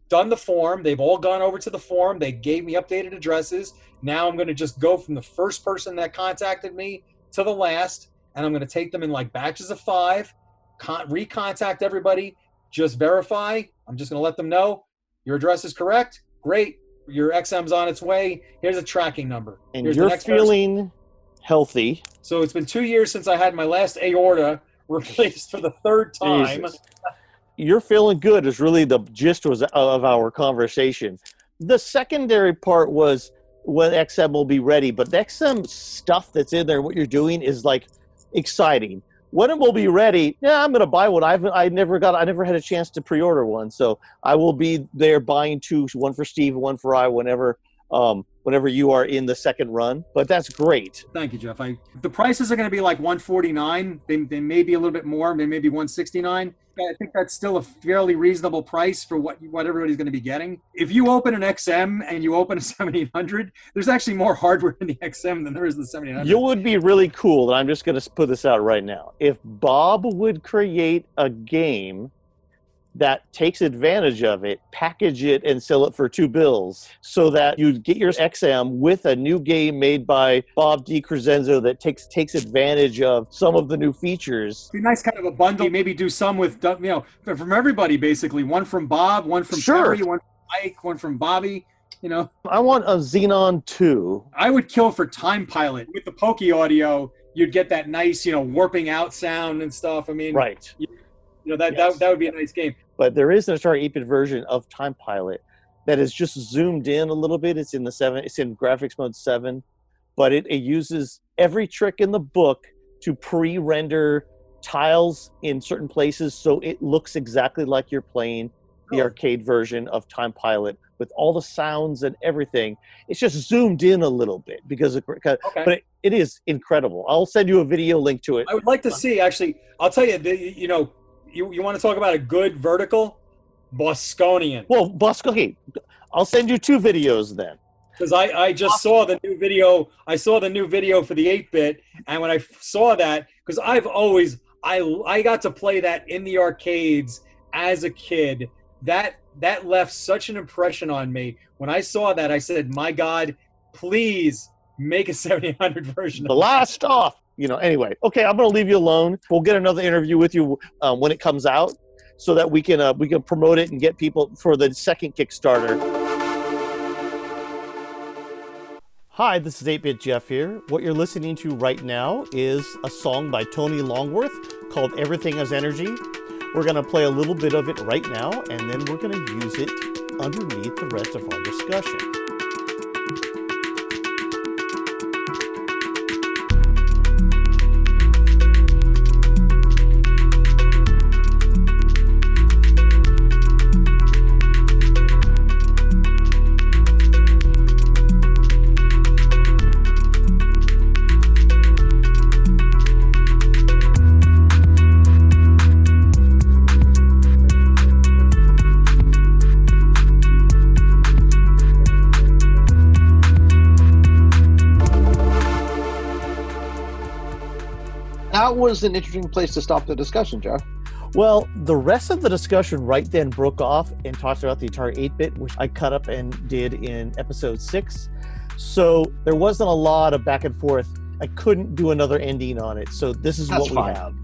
done the form. They've all gone over to the form. They gave me updated addresses. Now I'm going to just go from the first person that contacted me to the last, and I'm going to take them in like batches of five, con- recontact everybody, just verify. I'm just going to let them know your address is correct. Great. Your XM's on its way. Here's a tracking number. and Here's you're next person. feeling healthy. So it's been two years since I had my last aorta replaced for the third time. You're feeling good is really the gist was of our conversation. The secondary part was when XM will be ready, but the XM stuff that's in there, what you're doing is like exciting. When it will be ready, yeah, I'm gonna buy one. I've I never got I never had a chance to pre-order one, so I will be there buying two, one for Steve, one for I, whenever um, whenever you are in the second run. But that's great. Thank you, Jeff. I the prices are going to be like 149. They, they may be a little bit more. They may be 169. I think that's still a fairly reasonable price for what what everybody's going to be getting. If you open an XM and you open a 7800, there's actually more hardware in the XM than there is in the 7800. You would be really cool, and I'm just going to put this out right now. If Bob would create a game that takes advantage of it, package it, and sell it for two bills, so that you get your XM with a new game made by Bob DeCrescenzo that takes takes advantage of some of the new features. be nice kind of a bundle. Maybe do some with you know from everybody basically. One from Bob, one from Sure. Terry, one from Mike, one from Bobby. You know, I want a Xenon 2. I would kill for Time Pilot with the Pokey audio. You'd get that nice, you know, warping out sound and stuff. I mean, Right. you know that, Yes. that that would be a nice game. But there is an Atari 8-bit version of Time Pilot that is just zoomed in a little bit. It's in the seven. It's in graphics mode seven, but it, it uses every trick in the book to pre-render tiles in certain places, so it looks exactly like you're playing the Oh. arcade version of Time Pilot with all the sounds and everything. It's just zoomed in a little bit because, because Okay. but it, it is incredible. I'll send you a video link to it. I would like to see actually. I'll tell you. The, you know, you, you want to talk about a good vertical, Bosconian. Well, Bosco, okay, I'll send you two videos then. Because I, I just saw the new video. I saw the new video for the 8 bit. And when I saw that, because I've always, I, I got to play that in the arcades as a kid. That, that left such an impression on me. When I saw that, I said, my God, please make a 7800 version The last off, you know. Anyway, okay, I'm going to leave you alone. We'll get another interview with you um, when it comes out, so that we can uh, we can promote it and get people for the second Kickstarter. Hi, this is 8-Bit Jeff here. What you're listening to right now is a song by Tony Longworth called Everything Has Energy. We're going to play a little bit of it right now, and then we're going to use it underneath the rest of our discussion. Was an interesting place to stop the discussion, Jeff. Well, the rest of the discussion right then broke off and talked about the Atari 8 bit, which I cut up and did in episode six. So there wasn't a lot of back and forth. I couldn't do another ending on it. So this is That's what fine. we have.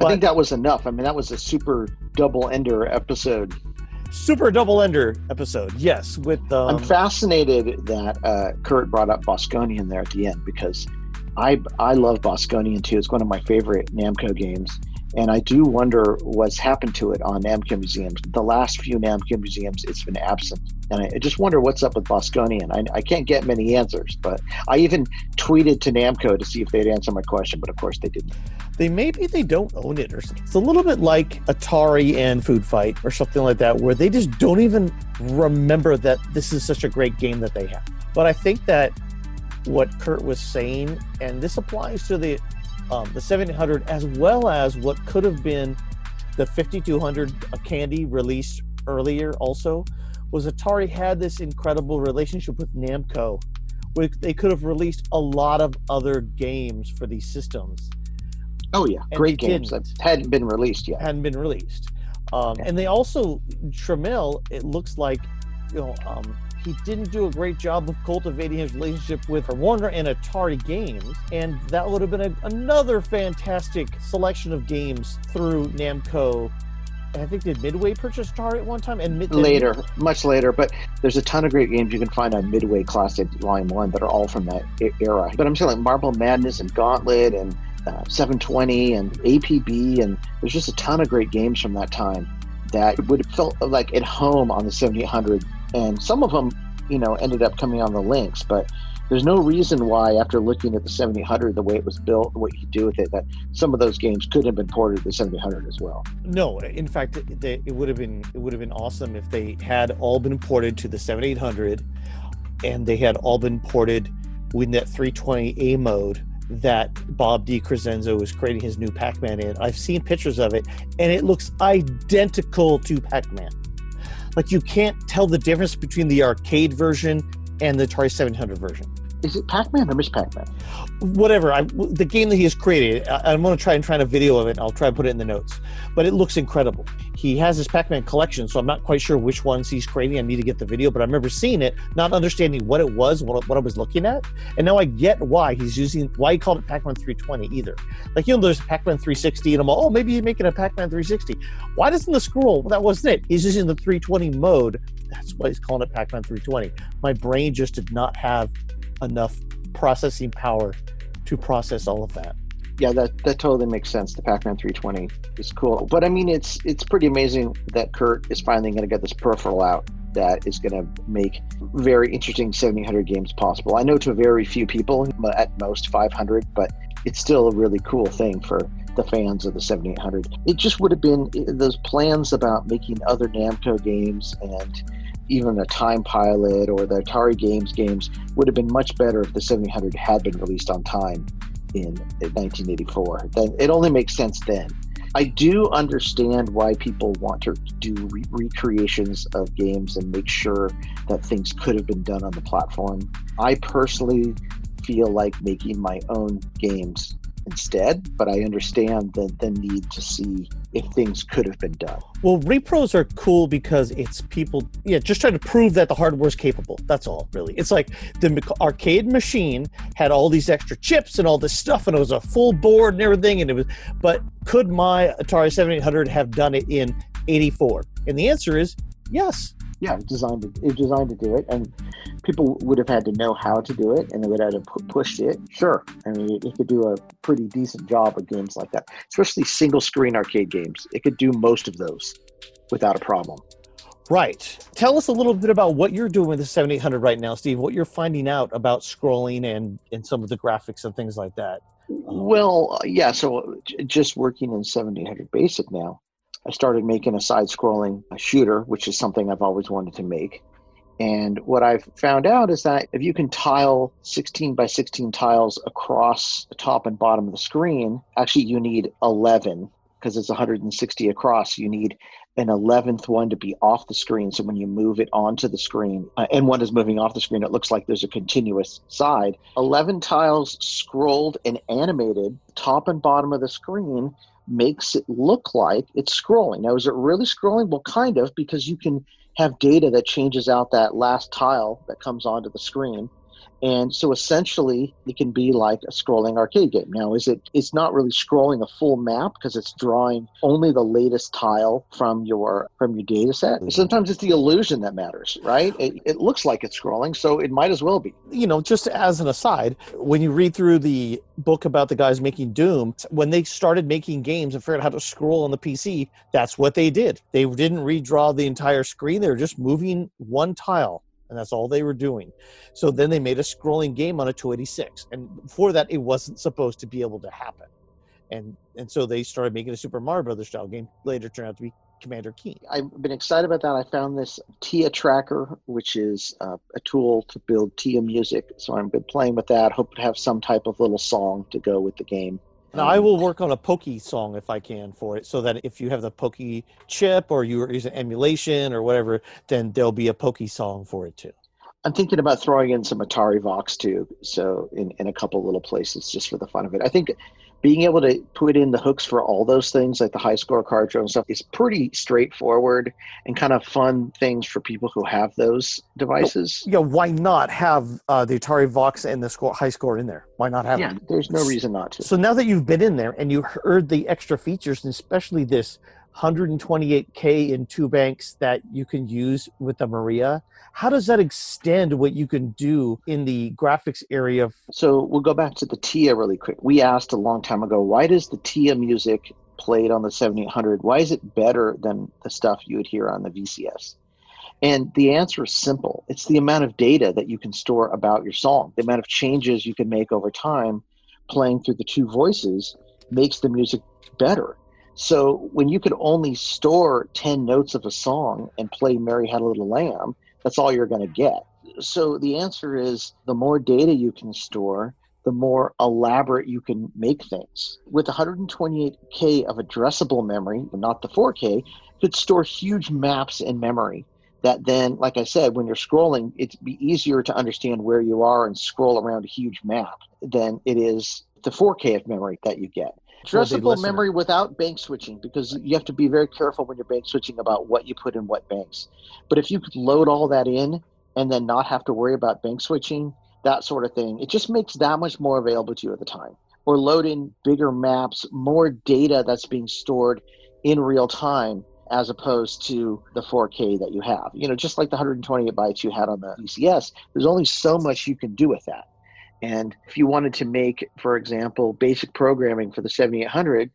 I think that was enough. I mean, that was a super double ender episode. super double ender episode. Yes, with um, I'm fascinated that uh, Curt brought up Bosconian there at the end because I I love Bosconian too. It's one of my favorite Namco games, and I do wonder what's happened to it on Namco museums. The last few Namco museums, it's been absent, and I, just wonder what's up with Bosconian. I, I can't get many answers, but I even tweeted to Namco to see if they'd answer my question, but of course they didn't. they maybe they don't own it or something. It's a little bit like Atari and Food Fight or something like that, where they just don't even remember that this is such a great game that they have. But I think that what Curt was saying, and this applies to the um, the 700 as well as what could have been the 5200 Candy released earlier. Also, was Atari had this incredible relationship with Namco, where they could have released a lot of other games for these systems Oh yeah, And great games that hadn't been released yet. hadn't been released. Um, and they also, Tramiel, it looks like, you know, um, he didn't do a great job of cultivating his relationship with Warner and Atari Games, and that would have been a, another fantastic selection of games through Namco. I think did Midway purchase Atari at one time, and Mid- later, much later. But there's a ton of great games you can find on Midway Classic Volume One that are all from that era. But I'm saying like Marble Madness and Gauntlet and uh, 720 and APB, and there's just a ton of great games from that time that would have felt like at home on the 7800. And some of them, you know, ended up coming on the Lynx, but. There's no reason why, after looking at the 7800, the way it was built, what you could do with it, that some of those games could have been ported to the 7800 as well. No, in fact, it, it would have been it would have been awesome if they had all been ported to the 7800, and they had all been ported with that 320A mode that Bob DeCrescenzo is creating his new Pac-Man in. I've seen pictures of it, and it looks identical to Pac-Man. Like you can't tell the difference between the arcade version and the Atari 700 version. Is it Pac-Man or Ms. Pac-Man? whatever I, the game that he has created I, i'm going to try and find a video of it i'll try and put it in the notes. But it looks incredible. He has his pac-man collection so i'm not quite sure which ones he's creating i need to get the video but i remember seeing it not understanding what it was what, what i was looking at. And now i get why he's using why he called it pac-man 320 either. Like you know there's pac-man 360 and i'm all oh maybe he's making a pac-man 360 why doesn't the scroll well, that wasn't it. He's using the 320 mode. That's why he's calling it pac-man 320 my brain just did not have enough processing power to process all of that. yeah that that totally makes sense. The pac-man 320 is cool. But i mean it's it's pretty amazing that curt is finally going to get this peripheral out that is going to make very interesting 700 games possible. I know to very few people at most 500 but it's still a really cool thing for the fans of the 7800 it just would have been eh, those plans about making other namco games and even a Time Pilot or the Atari Games games would have been much better if the 7800 had been released on time in 1984. Then it only makes sense then. I do understand why people want to do re- recreations of games and make sure that things could have been done on the platform. I personally feel like making my own games instead, but I understand the, the need to see if things could have been done. Well, repros are cool because it's people, yeah, just trying to prove that the hardware is capable. That's all, really. It's like the arcade machine had all these extra chips and all this stuff, and it was a full board and everything. And it was, but could my Atari 7800 have done it in 84? And the answer is yes yeah, designed to, it designed to do it, and people would have had to know how to do it, and they would have had to push it. Sure, I mean, it could do a pretty decent job of games like that, especially single screen arcade games. It could do most of those without a problem. Right. Tell us a little bit about what you're doing with the 7800 right now, Steve. What you're finding out about scrolling and and some of the graphics and things like that. Well, uh, yeah. So just working in 7800 Basic now, I started making a side scrolling shooter, which is something I've always wanted to make. And what I've found out is that if you can tile 16 by 16 tiles across the top and bottom of the screen, actually you need 11 because it's 160 across. You need an 11th one to be off the screen. So when you move it onto the screen uh, and one is moving off the screen, it looks like there's a continuous side. 11 tiles scrolled and animated top and bottom of the screen makes it look like it's scrolling. Now, is it really scrolling? Well, kind of, because you can have data that changes out that last tile that comes onto the screen. And so essentially, it can be like a scrolling arcade game. Now, is it? It's not really scrolling a full map because it's drawing only the latest tile from your from your data set. Mm-hmm. Sometimes it's the illusion that matters, right? It, it looks like it's scrolling, so it might as well be. You know, just as an aside, when you read through the book about the guys making Doom, when they started making games and figured out how to scroll on the PC, that's what they did. They didn't redraw the entire screen; they were just moving one tile and that's all they were doing. So then they made a scrolling game on a 286, and before that, it wasn't supposed to be able to happen. And and so they started making a Super Mario Brothers style game. Later turned out to be Commander Keen. I've been excited about that. I found this TIA tracker, which is uh, a tool to build TIA music. So I've been playing with that. Hope to have some type of little song to go with the game. Now I will work on a Pokey song if I can for it, so that if you have the Pokey chip or you're using emulation or whatever, then there'll be a Pokey song for it too. I'm thinking about throwing in some Atari Vox too, so in, in a couple little places just for the fun of it. I think being able to put in the hooks for all those things, like the high score card draw and stuff, is pretty straightforward and kind of fun things for people who have those devices. Yeah, why not have uh, the Atari Vox and the score, high score in there? Why not have yeah, it? There's no reason not to. So now that you've been in there and you heard the extra features, and especially this 128K in two banks that you can use with the Maria. How does that extend what you can do in the graphics area? So we'll go back to the TIA really quick. We asked a long time ago, why does the TIA music played on the 7800, why is it better than the stuff you would hear on the VCS? And the answer is simple. It's the amount of data that you can store about your song. The amount of changes you can make over time playing through the two voices makes the music better so when you could only store 10 notes of a song and play Mary Had a Little Lamb, that's all you're going to get. So the answer is the more data you can store, the more elaborate you can make things. With 128K of addressable memory, not the 4K, could store huge maps in memory that then, like I said, when you're scrolling, it'd be easier to understand where you are and scroll around a huge map than it is the 4K of memory that you get. Addressable memory without bank switching because you have to be very careful when you're bank switching about what you put in what banks. But if you could load all that in and then not have to worry about bank switching, that sort of thing, it just makes that much more available to you at the time. Or load in bigger maps, more data that's being stored in real time as opposed to the 4K that you have. You know, just like the 128 bytes you had on the VCS, there's only so much you can do with that. And if you wanted to make, for example, basic programming for the 7800,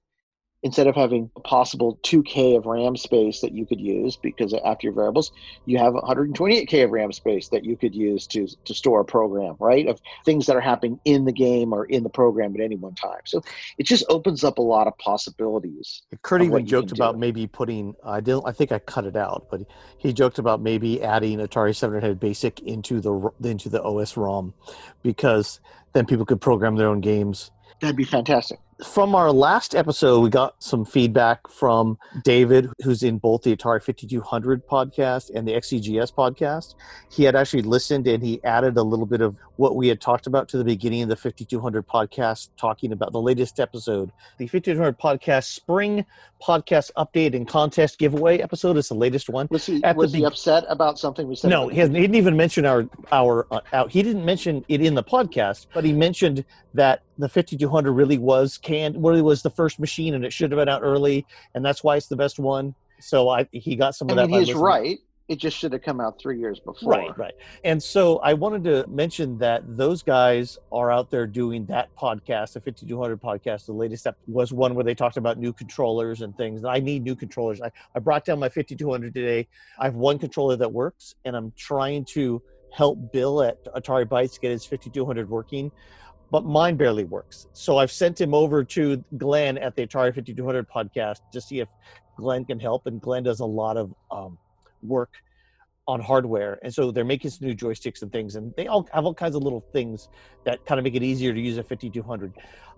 instead of having a possible 2K of RAM space that you could use because after your variables, you have 128K of RAM space that you could use to, to store a program, right? Of things that are happening in the game or in the program at any one time. So it just opens up a lot of possibilities. Curt even joked about do. maybe putting. I didn't. I think I cut it out, but he joked about maybe adding Atari 700 Basic into the into the OS ROM, because then people could program their own games. That'd be fantastic. From our last episode, we got some feedback from David, who's in both the Atari 5200 podcast and the XEGS podcast. He had actually listened and he added a little bit of what we had talked about to the beginning of the 5200 podcast, talking about the latest episode. The 5200 podcast spring podcast update and contest giveaway episode is the latest one. Was he At the he upset about something we said? No, he, hasn't, he didn't even mention our our uh, out. He didn't mention it in the podcast, but he mentioned that the 5200 really was canned, really was the first machine, and it should have been out early, and that's why it's the best one. So I he got some I of that. mean, by he's right. It just should have come out three years before. Right, right. And so I wanted to mention that those guys are out there doing that podcast, the 5200 podcast. The latest ep- was one where they talked about new controllers and things. I need new controllers. I, I brought down my 5200 today. I have one controller that works, and I'm trying to help Bill at Atari Bytes get his 5200 working. But mine barely works. So I've sent him over to Glenn at the Atari 5200 podcast to see if Glenn can help. And Glenn does a lot of um, work on hardware and so they're making some new joysticks and things and they all have all kinds of little things that kind of make it easier to use a 5200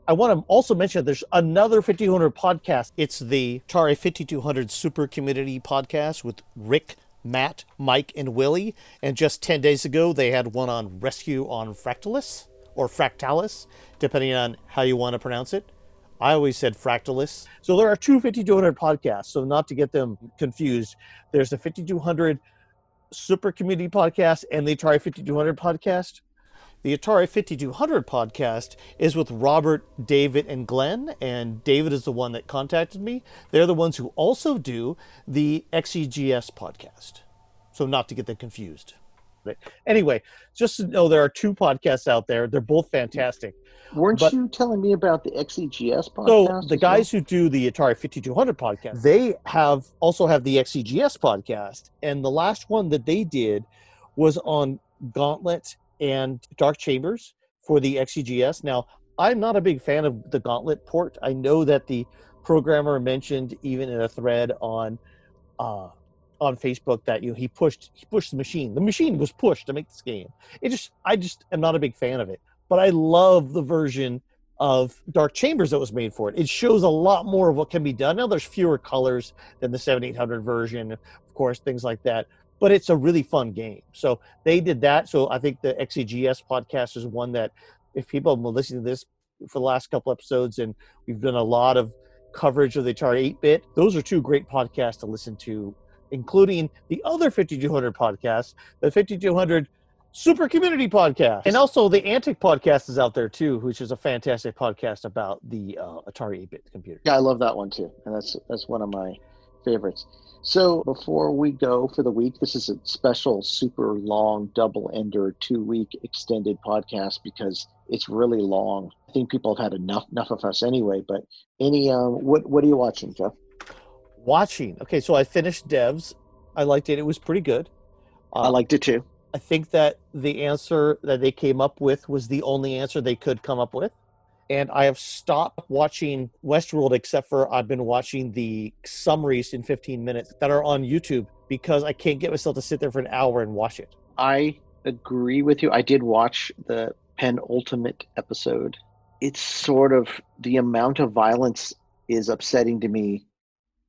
i want to also mention there's another 5200 podcast it's the atari 5200 super community podcast with rick matt mike and willie and just 10 days ago they had one on rescue on fractalus or fractalis depending on how you want to pronounce it I always said Fractalis. So there are two 5200 podcasts. So not to get them confused, there's the 5200 Super Community podcast and the Atari 5200 podcast. The Atari 5200 podcast is with Robert, David, and Glenn, and David is the one that contacted me. They're the ones who also do the XEGS podcast. So not to get them confused. But anyway, just to know there are two podcasts out there. They're both fantastic. Weren't But- you telling me about the XEGS podcast? So the as well? guys who do the Atari 5200 podcast, they have also have the XEGS podcast, and the last one that they did was on Gauntlet and Dark Chambers for the XEGS. Now, I'm not a big fan of the Gauntlet port. I know that the programmer mentioned even in a thread on uh, on Facebook that you know he pushed he pushed the machine. The machine was pushed to make this game. It just I just am not a big fan of it. But I love the version of Dark Chambers that was made for it. It shows a lot more of what can be done. Now there's fewer colors than the 7800 version, of course, things like that. But it's a really fun game. So they did that. So I think the XEGS podcast is one that if people have been listening to this for the last couple episodes and we've done a lot of coverage of the Atari 8-bit, those are two great podcasts to listen to, including the other 5200 podcast, the 5200 Super Community Podcast. And also the Antic Podcast is out there too, which is a fantastic podcast about the uh, Atari 8-bit computer. Yeah, I love that one too, and that's that's one of my favorites. So before we go for the week, this is a special, super long, double ender, two week extended podcast because it's really long. I think people have had enough enough of us anyway. But any, um, what what are you watching, Jeff? Watching. Okay, so I finished Devs. I liked it. It was pretty good. I Um, liked it too. I think that the answer that they came up with was the only answer they could come up with. And I have stopped watching Westworld except for I've been watching the summaries in 15 minutes that are on YouTube because I can't get myself to sit there for an hour and watch it. I agree with you. I did watch the penultimate episode. It's sort of the amount of violence is upsetting to me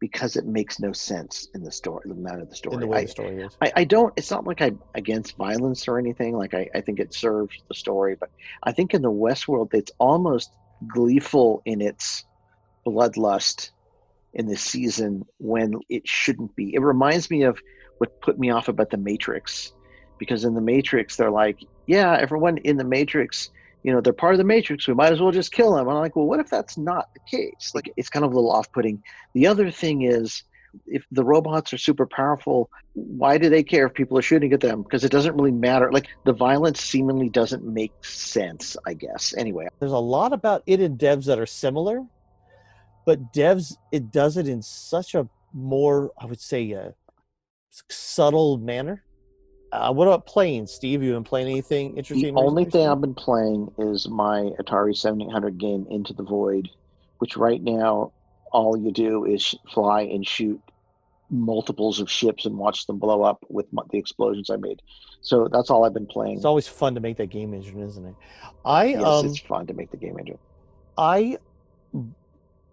because it makes no sense in the story, the amount of the story. in the way I, the story is. I, I don't it's not like i'm against violence or anything like I, I think it serves the story but i think in the westworld it's almost gleeful in its bloodlust in this season when it shouldn't be it reminds me of what put me off about the matrix because in the matrix they're like yeah everyone in the matrix you know they're part of the matrix we might as well just kill them i'm like well what if that's not the case like it's kind of a little off-putting the other thing is if the robots are super powerful, why do they care if people are shooting at them? Because it doesn't really matter. Like the violence seemingly doesn't make sense, I guess. Anyway, There's a lot about it in devs that are similar, but devs it does it in such a more I would say uh, subtle manner. Uh, what about playing, Steve? You been playing anything interesting? The only thing I've been playing is my Atari 7800 game Into the Void, which right now all you do is fly and shoot multiples of ships and watch them blow up with the explosions I made. So that's all I've been playing. It's always fun to make that game engine, isn't it? I yes, um it's fun to make the game engine. I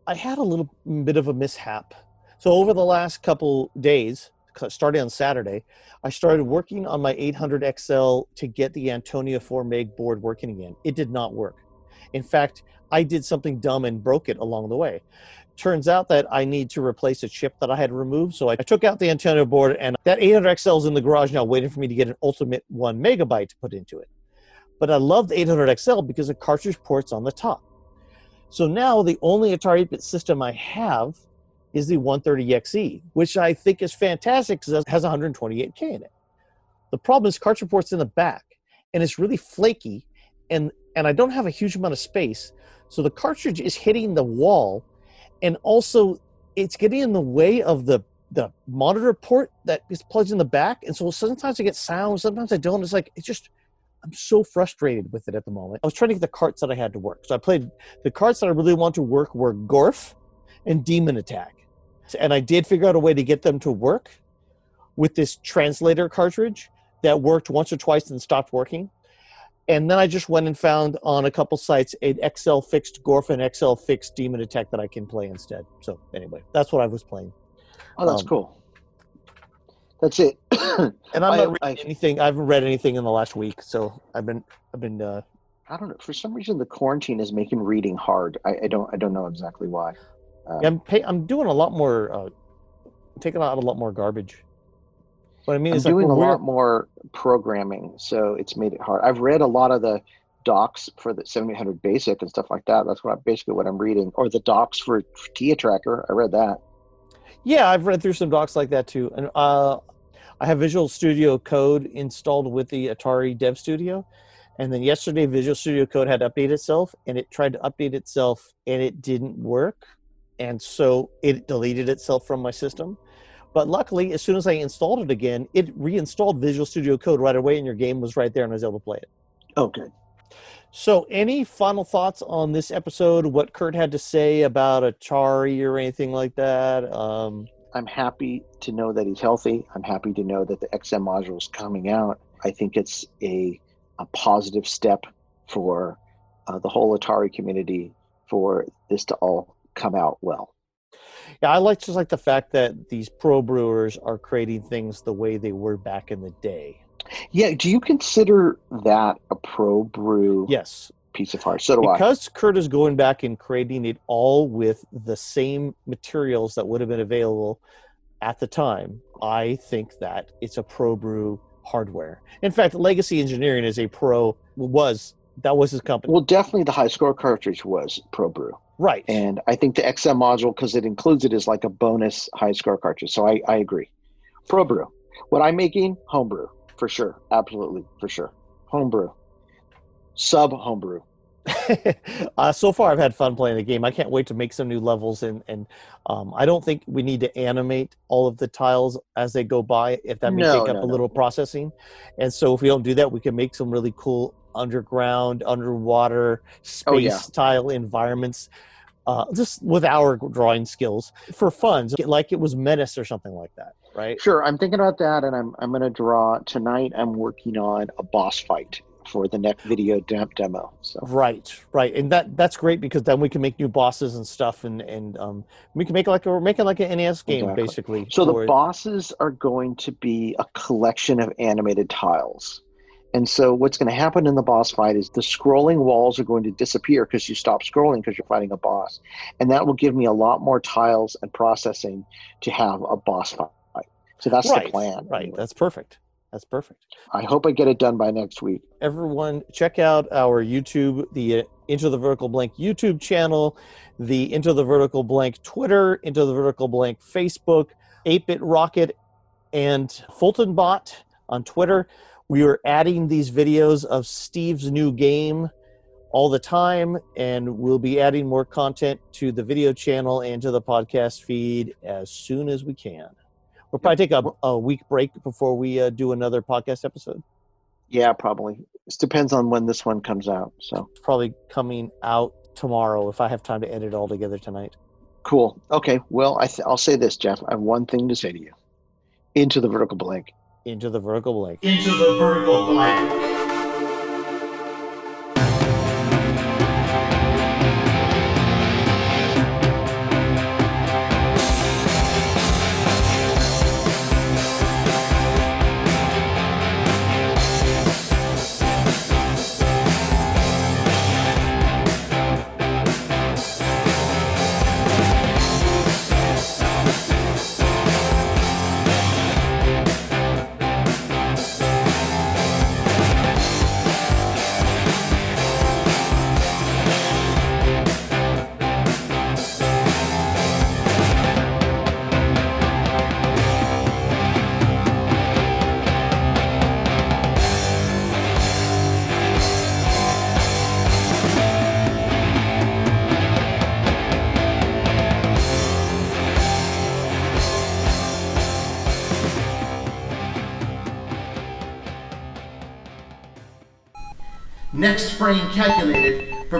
I had a little bit of a mishap. So over the last couple days, starting on Saturday, I started working on my 800 XL to get the Antonio 4 meg board working again. It did not work. In fact, I did something dumb and broke it along the way. Turns out that I need to replace a chip that I had removed. So I took out the Antonio board, and that 800 XL is in the garage now, waiting for me to get an Ultimate 1 megabyte to put into it. But I love the 800 XL because the cartridge port's on the top. So now the only Atari 8-bit system I have is the 130XE, which I think is fantastic because it has 128K in it. The problem is cartridge port's in the back, and it's really flaky, and and I don't have a huge amount of space, so the cartridge is hitting the wall, and also it's getting in the way of the the monitor port that is plugged in the back, and so sometimes I get sound, sometimes I don't. It's like it's just I'm so frustrated with it at the moment. I was trying to get the carts that I had to work, so I played the carts that I really want to work were Gorf and Demon Attack. And I did figure out a way to get them to work with this translator cartridge that worked once or twice and stopped working. And then I just went and found on a couple sites an XL fixed Gorf and XL fixed Demon Attack that I can play instead. So anyway, that's what I was playing. Oh, that's um, cool. That's it. And I'm I- not reading I- anything. I haven't read anything in the last week, so I've been I've been uh, I don't know. For some reason, the quarantine is making reading hard. I, I don't. I don't know exactly why. Uh, Yeah, I'm pay, I'm doing a lot more. Uh, taking out a lot more garbage. What I mean I'm is like doing a lot more programming, so it's made it hard. I've read a lot of the docs for the 7800 Basic and stuff like that. That's what I, basically what I'm reading, or the docs for TIA Tracker. I read that. Yeah, I've read through some docs like that too, and uh, I have Visual Studio Code installed with the Atari Dev Studio, and then yesterday Visual Studio Code had to update itself, and it tried to update itself, and it didn't work, and so it deleted itself from my system. But luckily, as soon as I installed it again, it reinstalled Visual Studio Code right away, and your game was right there, and I was able to play it. Okay. So, any final thoughts on this episode? What Curt had to say about Atari or anything like that? Um, I'm happy to know that he's healthy. I'm happy to know that the XM module is coming out. I think it's a a positive step for uh, the whole Atari community for this to all come out well. Yeah, I like just like the fact that these pro brewers are creating things the way they were back in the day. Yeah. Do you consider that a pro brew Yes, piece of art? So do I. because Curt is going back and creating it all with the same materials that would have been available at the time. I think that it's a pro brew hardware. In fact, Legacy Engineering is a pro was that was his company, Well, definitely the high score cartridge was pro brew. Right? And I think the XM module, because it includes it, is like a bonus high score cartridge. So I, I agree. Pro brew. What I'm making, homebrew, for sure. Absolutely, for sure. Homebrew. Sub homebrew. uh, so far, I've had fun playing the game. I can't wait to make some new levels, and and um, I don't think we need to animate all of the tiles as they go by. If that may No, take up no, a no. little processing, and so if we don't do that, we can make some really cool underground, underwater space Oh, yeah. tile environments. Uh, just with our drawing skills for fun, like it was Menace or something like that, right? Sure, I'm thinking about that, and I'm I'm gonna draw tonight. I'm working on a boss fight for the next video dem- demo. So Right, right, and that that's great because then we can make new bosses and stuff, and and um, we can make it like we're making like an NES game Exactly. basically. So the bosses are going to be a collection of animated tiles. And so what's going to happen in the boss fight is the scrolling walls are going to disappear because you stop scrolling because you're fighting a boss. And that will give me a lot more tiles and processing to have a boss fight. So that's right, the plan. Right, anyway. that's perfect. That's perfect. I hope I get it done by next week. Everyone, check out our YouTube, the uh, Into the Vertical Blank YouTube channel, the Into the Vertical Blank Twitter, Into the Vertical Blank Facebook, 8-Bit Rocket, and Fulton Bot on Twitter. We are adding these videos of Steve's new game all the time, and we'll be adding more content to the video channel and to the podcast feed as soon as we can. We'll probably take a, a week break before we uh, do another podcast episode. Yeah, probably. It depends on when this one comes out. So It's probably coming out tomorrow if I have time to edit it all together tonight. cool. Okay. Well, I th- I'll say this, Jeff. I have one thing to say to you. Into the vertical blank. Into the vertical blank. Into the vertical blank.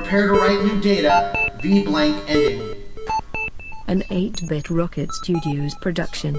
Prepare to write new data. V blank ending. An 8 Bit Rocket Studios production.